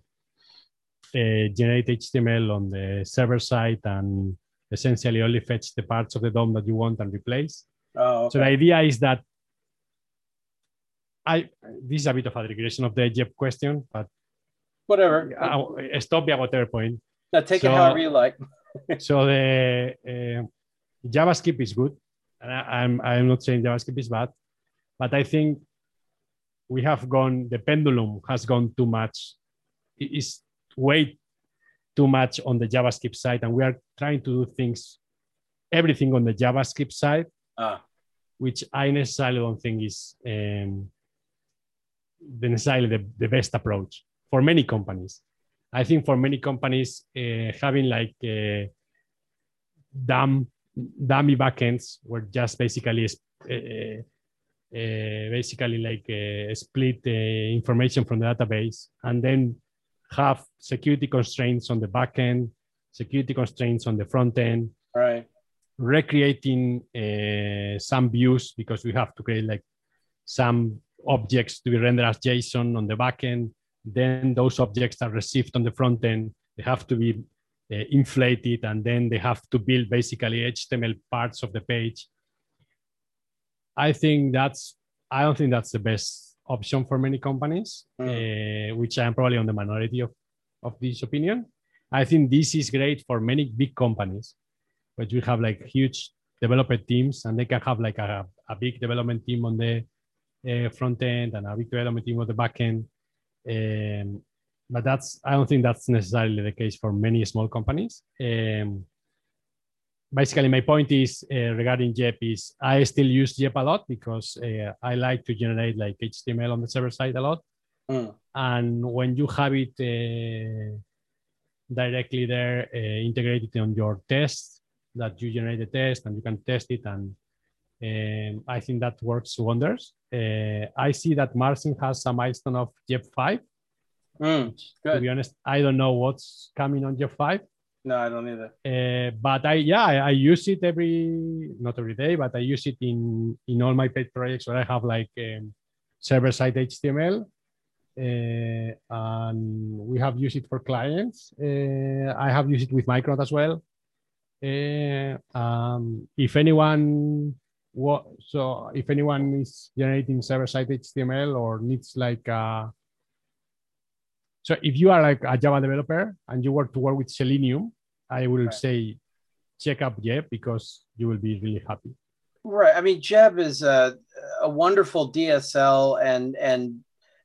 uh, generate HTML on the server side and essentially only fetch the parts of the DOM that you want and replace. Oh, okay. So the idea is that I this is a bit of a regression of the Geb question, but whatever. I, stop at whatever point. Now take so, it however you like. so the uh, JavaScript is good, and I, I'm I'm not saying JavaScript is bad, but I think we have gone. The pendulum has gone too much. It is way too much on the JavaScript side, and we are trying to do things, everything on the JavaScript side, ah. which I necessarily don't think is um, the necessarily the, the best approach for many companies. I think for many companies, uh, having like uh, dumb, dummy backends were just basically uh, uh, basically like uh, split the information from the database and then have security constraints on the back end, security constraints on the front end. Right. Recreating uh, some views because we have to create like some objects to be rendered as JSON on the back end. Then those objects are received on the front end. They have to be uh, inflated and then they have to build basically HTML parts of the page. I think that's, I don't think that's the best option for many companies, mm. uh, which I'm probably on the minority of, of this opinion. I think this is great for many big companies, but you have like huge developer teams and they can have like a, a big development team on the uh, front end and a big development team on the back end. Um, but that's, I don't think that's necessarily the case for many small companies. Um, basically my point is uh, regarding Geb is I still use Geb a lot because uh, I like to generate like HTML on the server side a lot. Mm. And when you have it uh, directly there, uh, integrated on your test, that you generate the test and you can test it, and um, I think that works wonders. Uh, I see that Marcin has some milestone of Geb 5. Mm, to be honest, I don't know what's coming on Geb 5. No, I don't either. Uh, but I yeah I, I, use it every not every day, but I use it in in all my pet projects where I have like um, server side HTML, uh, and we have used it for clients. Uh, I have used it with Micronaut as well. Uh, um, if anyone what so if anyone is generating server side HTML or needs like uh, so if you are like a Java developer and you want to work with Selenium, I will right. say check up Geb because you will be really happy. Right. I mean, Geb is a, a wonderful DSL and and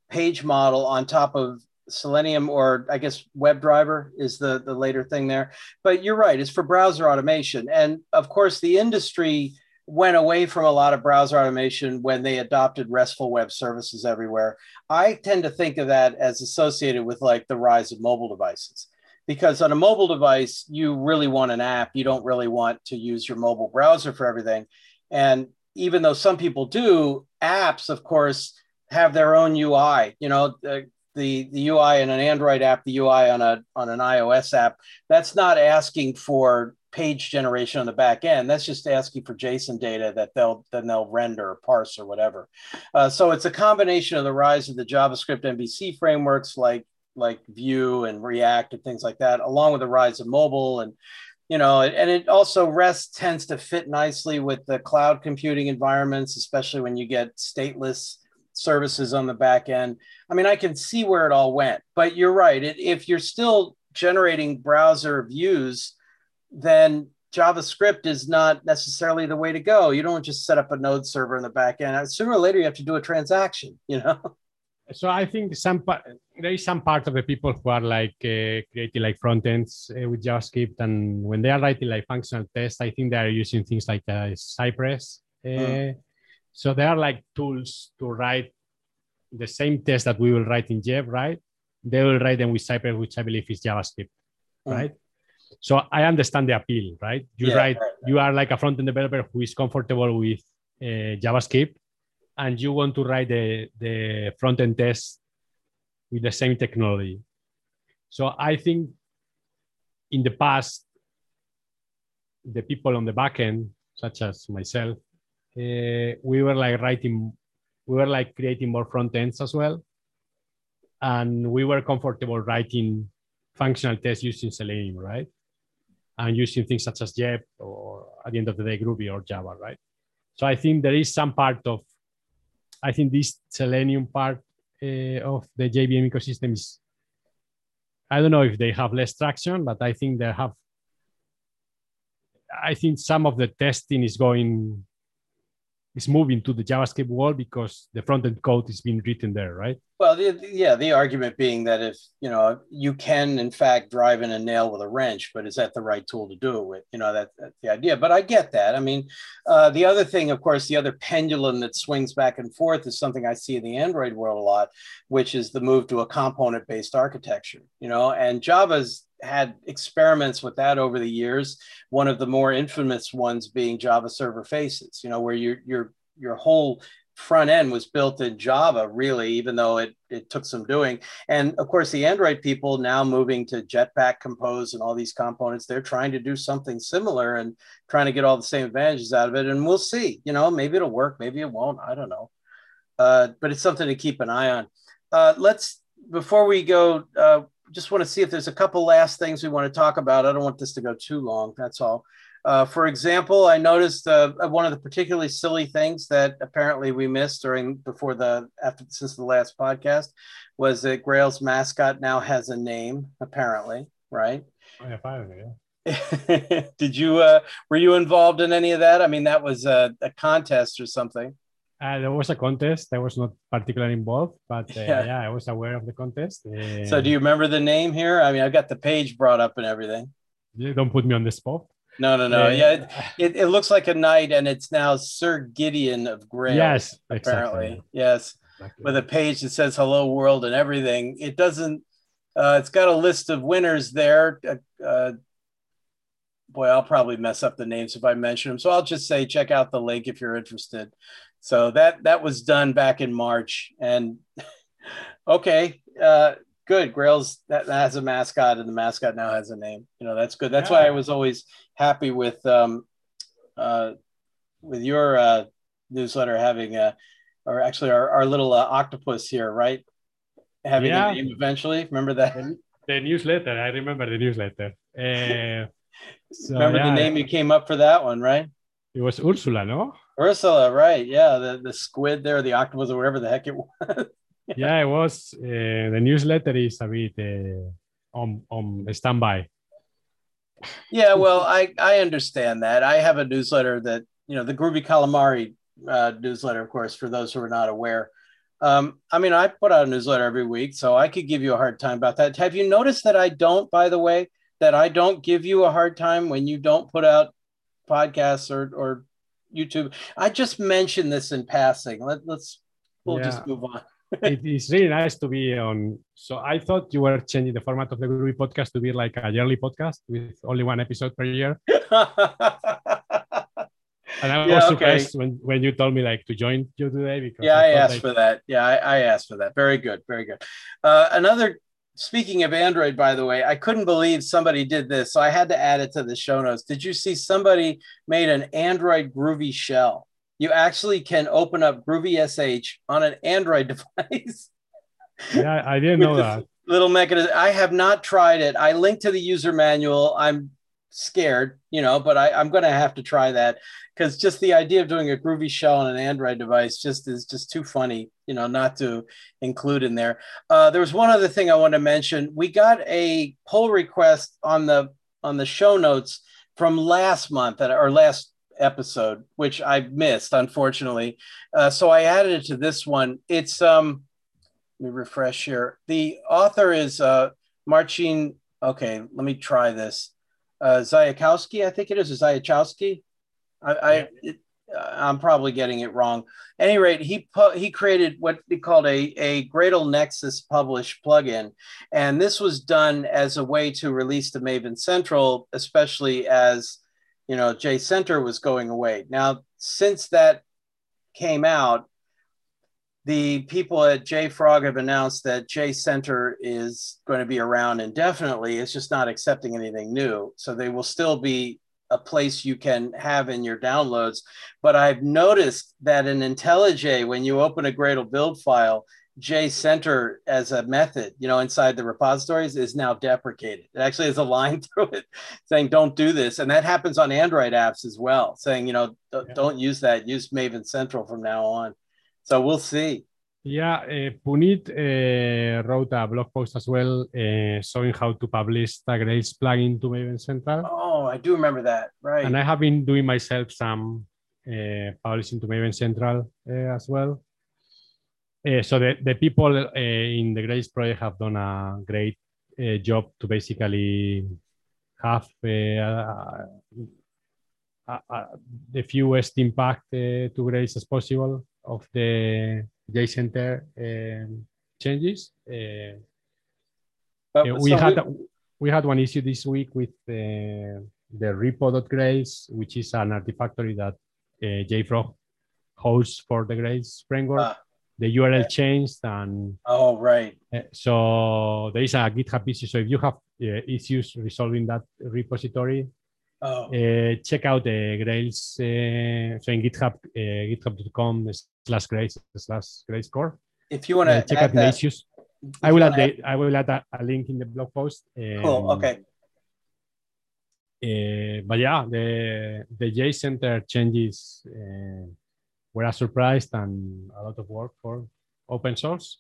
page model on top of Selenium or I guess WebDriver is the, the later thing there. But you're right, it's for browser automation. And of course, the industry went away from a lot of browser automation when they adopted RESTful web services everywhere. I tend to think of that as associated with like the rise of mobile devices. Because on a mobile device, you really want an app. You don't really want to use your mobile browser for everything. And even though some people do, apps, of course, have their own UI. You know, the, the, the UI in an Android app, the UI on a on an iOS app, that's not asking for page generation on the back end. That's just asking for JSON data that they'll then they'll render or parse or whatever. Uh, so it's a combination of the rise of the JavaScript MVC frameworks like like Vue and React and things like that, along with the rise of mobile and you know, and it also REST tends to fit nicely with the cloud computing environments, especially when you get stateless services on the back end. I mean, I can see where it all went, but you're right. It, if you're still generating browser views, then JavaScript is not necessarily the way to go. You don't just set up a node server in the back end. Sooner or later, you have to do a transaction, you know? So I think some there is some part of the people who are like uh, creating like front ends uh, with JavaScript, and when they are writing like functional tests, I think they are using things like uh, Cypress. Mm. So there are like tools to write the same test that we will write in Geb, right? They will write them with Cypress, which I believe is JavaScript, mm. right? So I understand the appeal, right? You yeah, write, right, you are like a front end developer who is comfortable with uh, JavaScript, and you want to write the, the front end test with the same technology. So I think in the past, the people on the back end, such as myself, uh, we were like writing, we were like creating more front ends as well. And we were comfortable writing functional tests using Selenium, right? And using things such as Geb or at the end of the day, Groovy or Java, right? So I think there is some part of, I think this Selenium part uh, of the JVM ecosystem is, I don't know if they have less traction, but I think they have, I think some of the testing is going, is moving to the JavaScript world because the front end code is being written there, right? Well, the, yeah, the argument being that if you know you can in fact drive in a nail with a wrench, but is that the right tool to do it with? You know that, that's the idea. But I get that. I mean, uh, the other thing, of course, the other pendulum that swings back and forth is something I see in the Android world a lot, which is the move to a component-based architecture. You know, and Java's had experiments with that over the years. One of the more infamous ones being Java Server Faces. You know, where your your your whole front end was built in Java, really, even though it, it took some doing. And of course, the Android people now moving to Jetpack Compose and all these components, they're trying to do something similar and trying to get all the same advantages out of it. And we'll see, you know, maybe it'll work, maybe it won't. I don't know. Uh, but it's something to keep an eye on. Uh, let's, before we go, uh, just want to see if there's a couple last things we want to talk about. I don't want this to go too long. That's all. Uh, for example, I noticed uh, one of the particularly silly things that apparently we missed during before the after since the last podcast was that Grail's mascot now has a name. Apparently, right? Oh, yeah, finally, yeah. Did you uh, were you involved in any of that? I mean, that was a, a contest or something. Uh, there was a contest. I was not particularly involved, but uh, yeah. yeah. I was aware of the contest. Uh, so, do you remember the name here? I mean, I've got the page brought up and everything. You don't put me on the spot. No, no, no. Yeah, it, it, it, looks like a knight, and it's now Sir Gideon of Grail. Yes, apparently. Exactly. Yes, exactly. with a page that says "Hello World" and everything. It doesn't. Uh, it's got a list of winners there. Uh, uh, boy, I'll probably mess up the names if I mention them. So I'll just say check out the link if you're interested. So that that was done back in March, and okay, uh, good. Grails that, that, has a mascot, and the mascot now has a name. You know, that's good. That's yeah. why I was always happy with um, uh, with your uh, newsletter having a, or actually our, our little uh, octopus here, right? Having yeah. a name eventually. Remember that? The newsletter. I remember the newsletter. Uh, so, remember yeah. the name you came up for that one, right? It was Ursula, no? Ursula, right? Yeah, the the squid there, the octopus, or whatever the heck it was yeah, it was. Uh, the newsletter is a bit uh, on on standby. Yeah, well, I I understand that. I have a newsletter that you know the Groovy Calamari uh, newsletter, of course, for those who are not aware. Um, I mean, I put out a newsletter every week, so I could give you a hard time about that. Have you noticed that I don't, by the way, that I don't give you a hard time when you don't put out podcasts or, or YouTube? I just mentioned this in passing. Let, us we'll yeah. just move on. it is really nice to be on. So I thought you were changing the format of the Groovy podcast to be like a yearly podcast with only one episode per year. And I yeah, was surprised okay. when, when you told me like to join you today because yeah, I, I asked like... for that. Yeah, I, I, asked for that. Very good, very good. Uh, another speaking of Android, by the way, I couldn't believe somebody did this, so I had to add it to the show notes. Did you see somebody made an Android Groovy shell? You actually can open up Groovy SH on an Android device. Yeah, I didn't know that. Little mechanism. I have not tried it. I linked to the user manual. I'm scared, you know, but I, I'm going to have to try that because just the idea of doing a groovy shell on an Android device just is just too funny, you know, not to include in there. Uh, there was one other thing I want to mention. We got a pull request on the on the show notes from last month or last episode, which I missed, unfortunately. Uh, so I added it to this one. It's um, let me refresh here. The author is uh, Marcin. Okay, let me try this. Uh, Zayakowski, I think it is, Zayachowski. I, I it, I'm probably getting it wrong. At any rate, he pu- he created what he called a, a Gradle Nexus publish plugin. And this was done as a way to release the Maven Central, especially as you know, JCenter was going away. Now, since that came out, the people at JFrog have announced that JCenter is going to be around indefinitely. It's just not accepting anything new. So they will still be a place you can have in your downloads. But I've noticed that in IntelliJ, when you open a Gradle build file, JCenter as a method, you know, inside the repositories is now deprecated. It actually has a line through it saying, don't do this. And that happens on Android apps as well, saying, you know, yeah. don't use that, use Maven Central from now on. So we'll see. Yeah, uh, Puneet uh, wrote a blog post as well uh, showing how to publish the Grails plugin to Maven Central. Oh, I do remember that. Right. And I have been doing myself some uh, publishing to Maven Central uh, as well. Uh, so the, the people in the Grails project have done a great job to basically have a, a, the fewest impact to Grails as possible of the JCenter um, changes. Uh, uh, we so had we... we had one issue this week with uh, the repo.grails, which is an artifactory that uh, JFrog hosts for the Grails framework. Ah, the URL okay. changed and oh right. So there is a GitHub issue. So if you have uh, issues resolving that repository, Oh. Uh, check out the Grails. Uh, so in GitHub, uh, github.com slash Grails slash Grails core. If you want to check out the issues, I will add the, I will add a, a, link in the blog post. Um, cool. Okay. Uh, but yeah, the the JCenter changes uh, were a surprise and a lot of work for open source.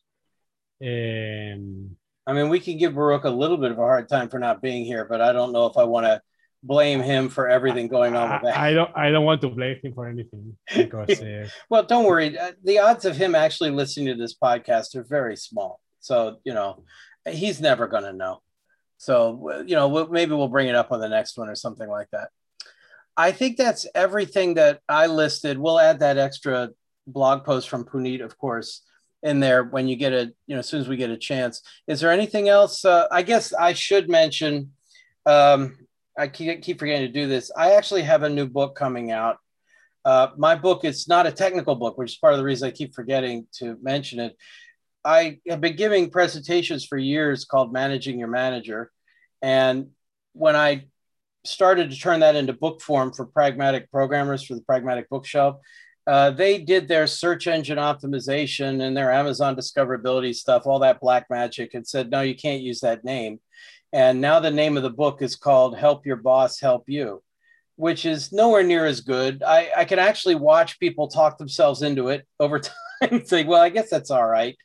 Um, I mean, we can give Baruch a little bit of a hard time for not being here, but I don't know if I want to blame him for everything going on with that. I don't. I don't want to blame him for anything because. Uh, well, don't worry. Uh, the odds of him actually listening to this podcast are very small. So you know, he's never going to know. So you know, maybe we'll bring it up on the next one or something like that. I think that's everything that I listed. We'll add that extra blog post from Puneet, of course, in there when you get a you know as soon as we get a chance. Is there anything else? Uh, I guess I should mention. Um, I keep forgetting to do this. I actually have a new book coming out. Uh, my book is not a technical book, which is part of the reason I keep forgetting to mention it. I have been giving presentations for years called Managing Your Manager. And when I started to turn that into book form for pragmatic programmers for the Pragmatic Bookshelf, uh, they did their search engine optimization and their Amazon discoverability stuff, all that black magic, and said, no, you can't use that name. And now the name of the book is called Help Your Boss Help You, which is nowhere near as good. I, I can actually watch people talk themselves into it over time and say, well, I guess that's all right.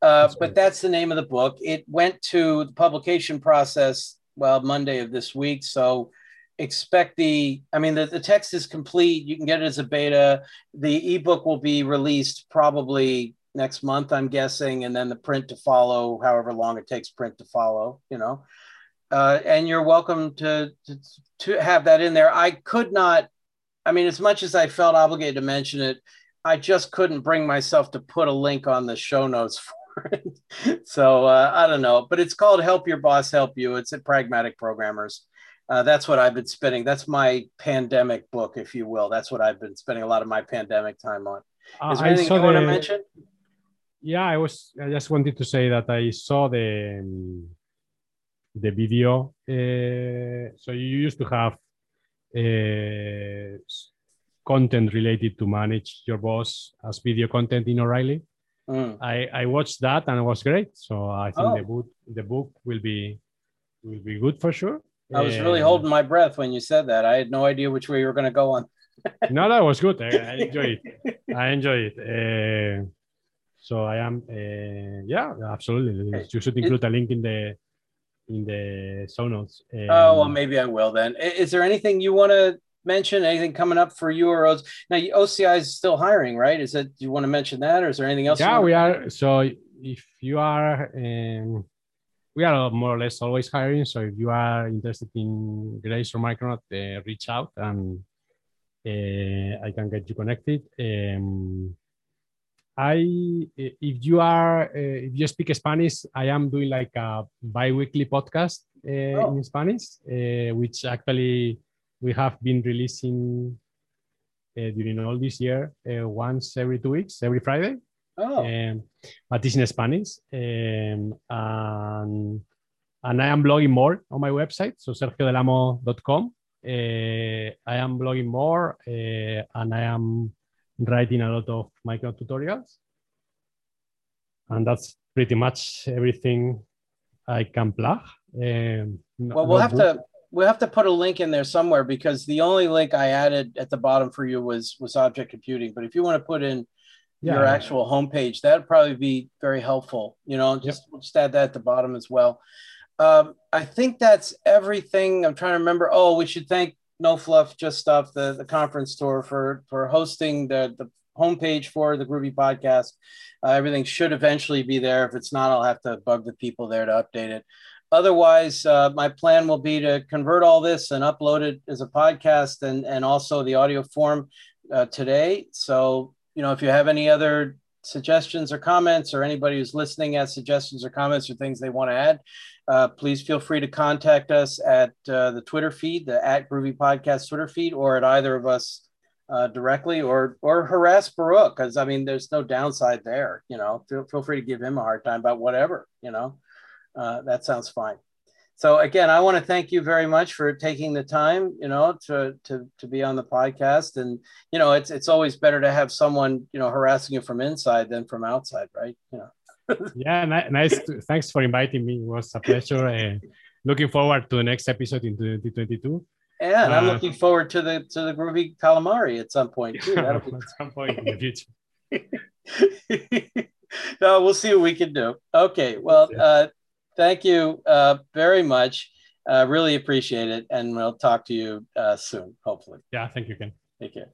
Uh, that's but that's the name of the book. It went to the publication process, well, Monday of this week. So expect the, I mean, the, the text is complete. You can get it as a beta. The ebook will be released probably next month, I'm guessing, and then the print to follow, however long it takes print to follow, you know. Uh, and you're welcome to, to to have that in there. I could not, I mean, as much as I felt obligated to mention it, I just couldn't bring myself to put a link on the show notes for it. so uh, I don't know, but it's called "Help Your Boss Help You." It's at Pragmatic Programmers. Uh, that's what I've been spending. That's my pandemic book, if you will. That's what I've been spending a lot of my pandemic time on. Is there anything you the, want to mention? Yeah, I was. I just wanted to say that I saw the um, the video. Uh, so you used to have uh, content related to manage your boss as video content in O'Reilly. Mm. I, I watched that and it was great. So I think oh. the book the book will be will be good for sure. I was really holding my breath when you said that. I had no idea which way you were going to go on. no, that was good. I, I enjoy it. I enjoy it. Uh, so I am, uh, yeah, absolutely. You should include a link in the in the show notes. Um, oh well, maybe I will then. Is there anything you want to mention? Anything coming up for you or OCI? Now OCI is still hiring, right? Is? Do you want to mention that, or is there anything else? Yeah, we are. So if you are. Um, we are more or less always hiring. So if you are interested in Grails or Micronaut, uh, reach out and uh, I can get you connected. Um, I, if you are, uh, if you speak Spanish, I am doing like a bi-weekly podcast uh, oh. in Spanish, uh, which actually we have been releasing uh, during all this year, once every two weeks, every Friday. Oh. Um, but it's in Spanish. Um, and, and I am blogging more on my website, so sergiodelamo.com. Uh, I am blogging more uh, and I am writing a lot of micro tutorials. And that's pretty much everything I can plug. Um, well, we'll have to we'll have to put a link in there somewhere because the only link I added at the bottom for you was was object computing. But if you want to put in yeah, your actual homepage. That'd probably be very helpful. You know, just yep. just add that at the bottom as well. Um, I think that's everything. I'm trying to remember. Oh, we should thank No Fluff Just Stuff, the, the conference tour for for hosting the the homepage for the Groovy podcast. Uh, everything should eventually be there. If it's not, I'll have to bug the people there to update it. Otherwise, uh, my plan will be to convert all this and upload it as a podcast and and also the audio form uh, today. So you know, if you have any other suggestions or comments, or anybody who's listening has suggestions or comments or things they want to add, uh, please feel free to contact us at uh, the Twitter feed, the at Groovy Podcast Twitter feed, or at either of us uh, directly, or or harass Baruch because I mean, there's no downside there. You know, feel, feel free to give him a hard time about whatever. You know, uh, that sounds fine so again, I want to thank you very much for taking the time, you know, to to to be on the podcast. And you know, it's it's always better to have someone, you know, harassing you from inside than from outside, right? You know. yeah, nice. To, thanks for inviting me. It was a pleasure. Uh, looking forward to the next episode in 2022. Yeah, and uh, I'm looking forward to the to the groovy calamari at some point too. at some point in the future. no, we'll see what we can do. Okay, well, uh, thank you uh, very much. Uh, really appreciate it. And we'll talk to you uh, soon, hopefully. Yeah, thank you, Ken. Take care.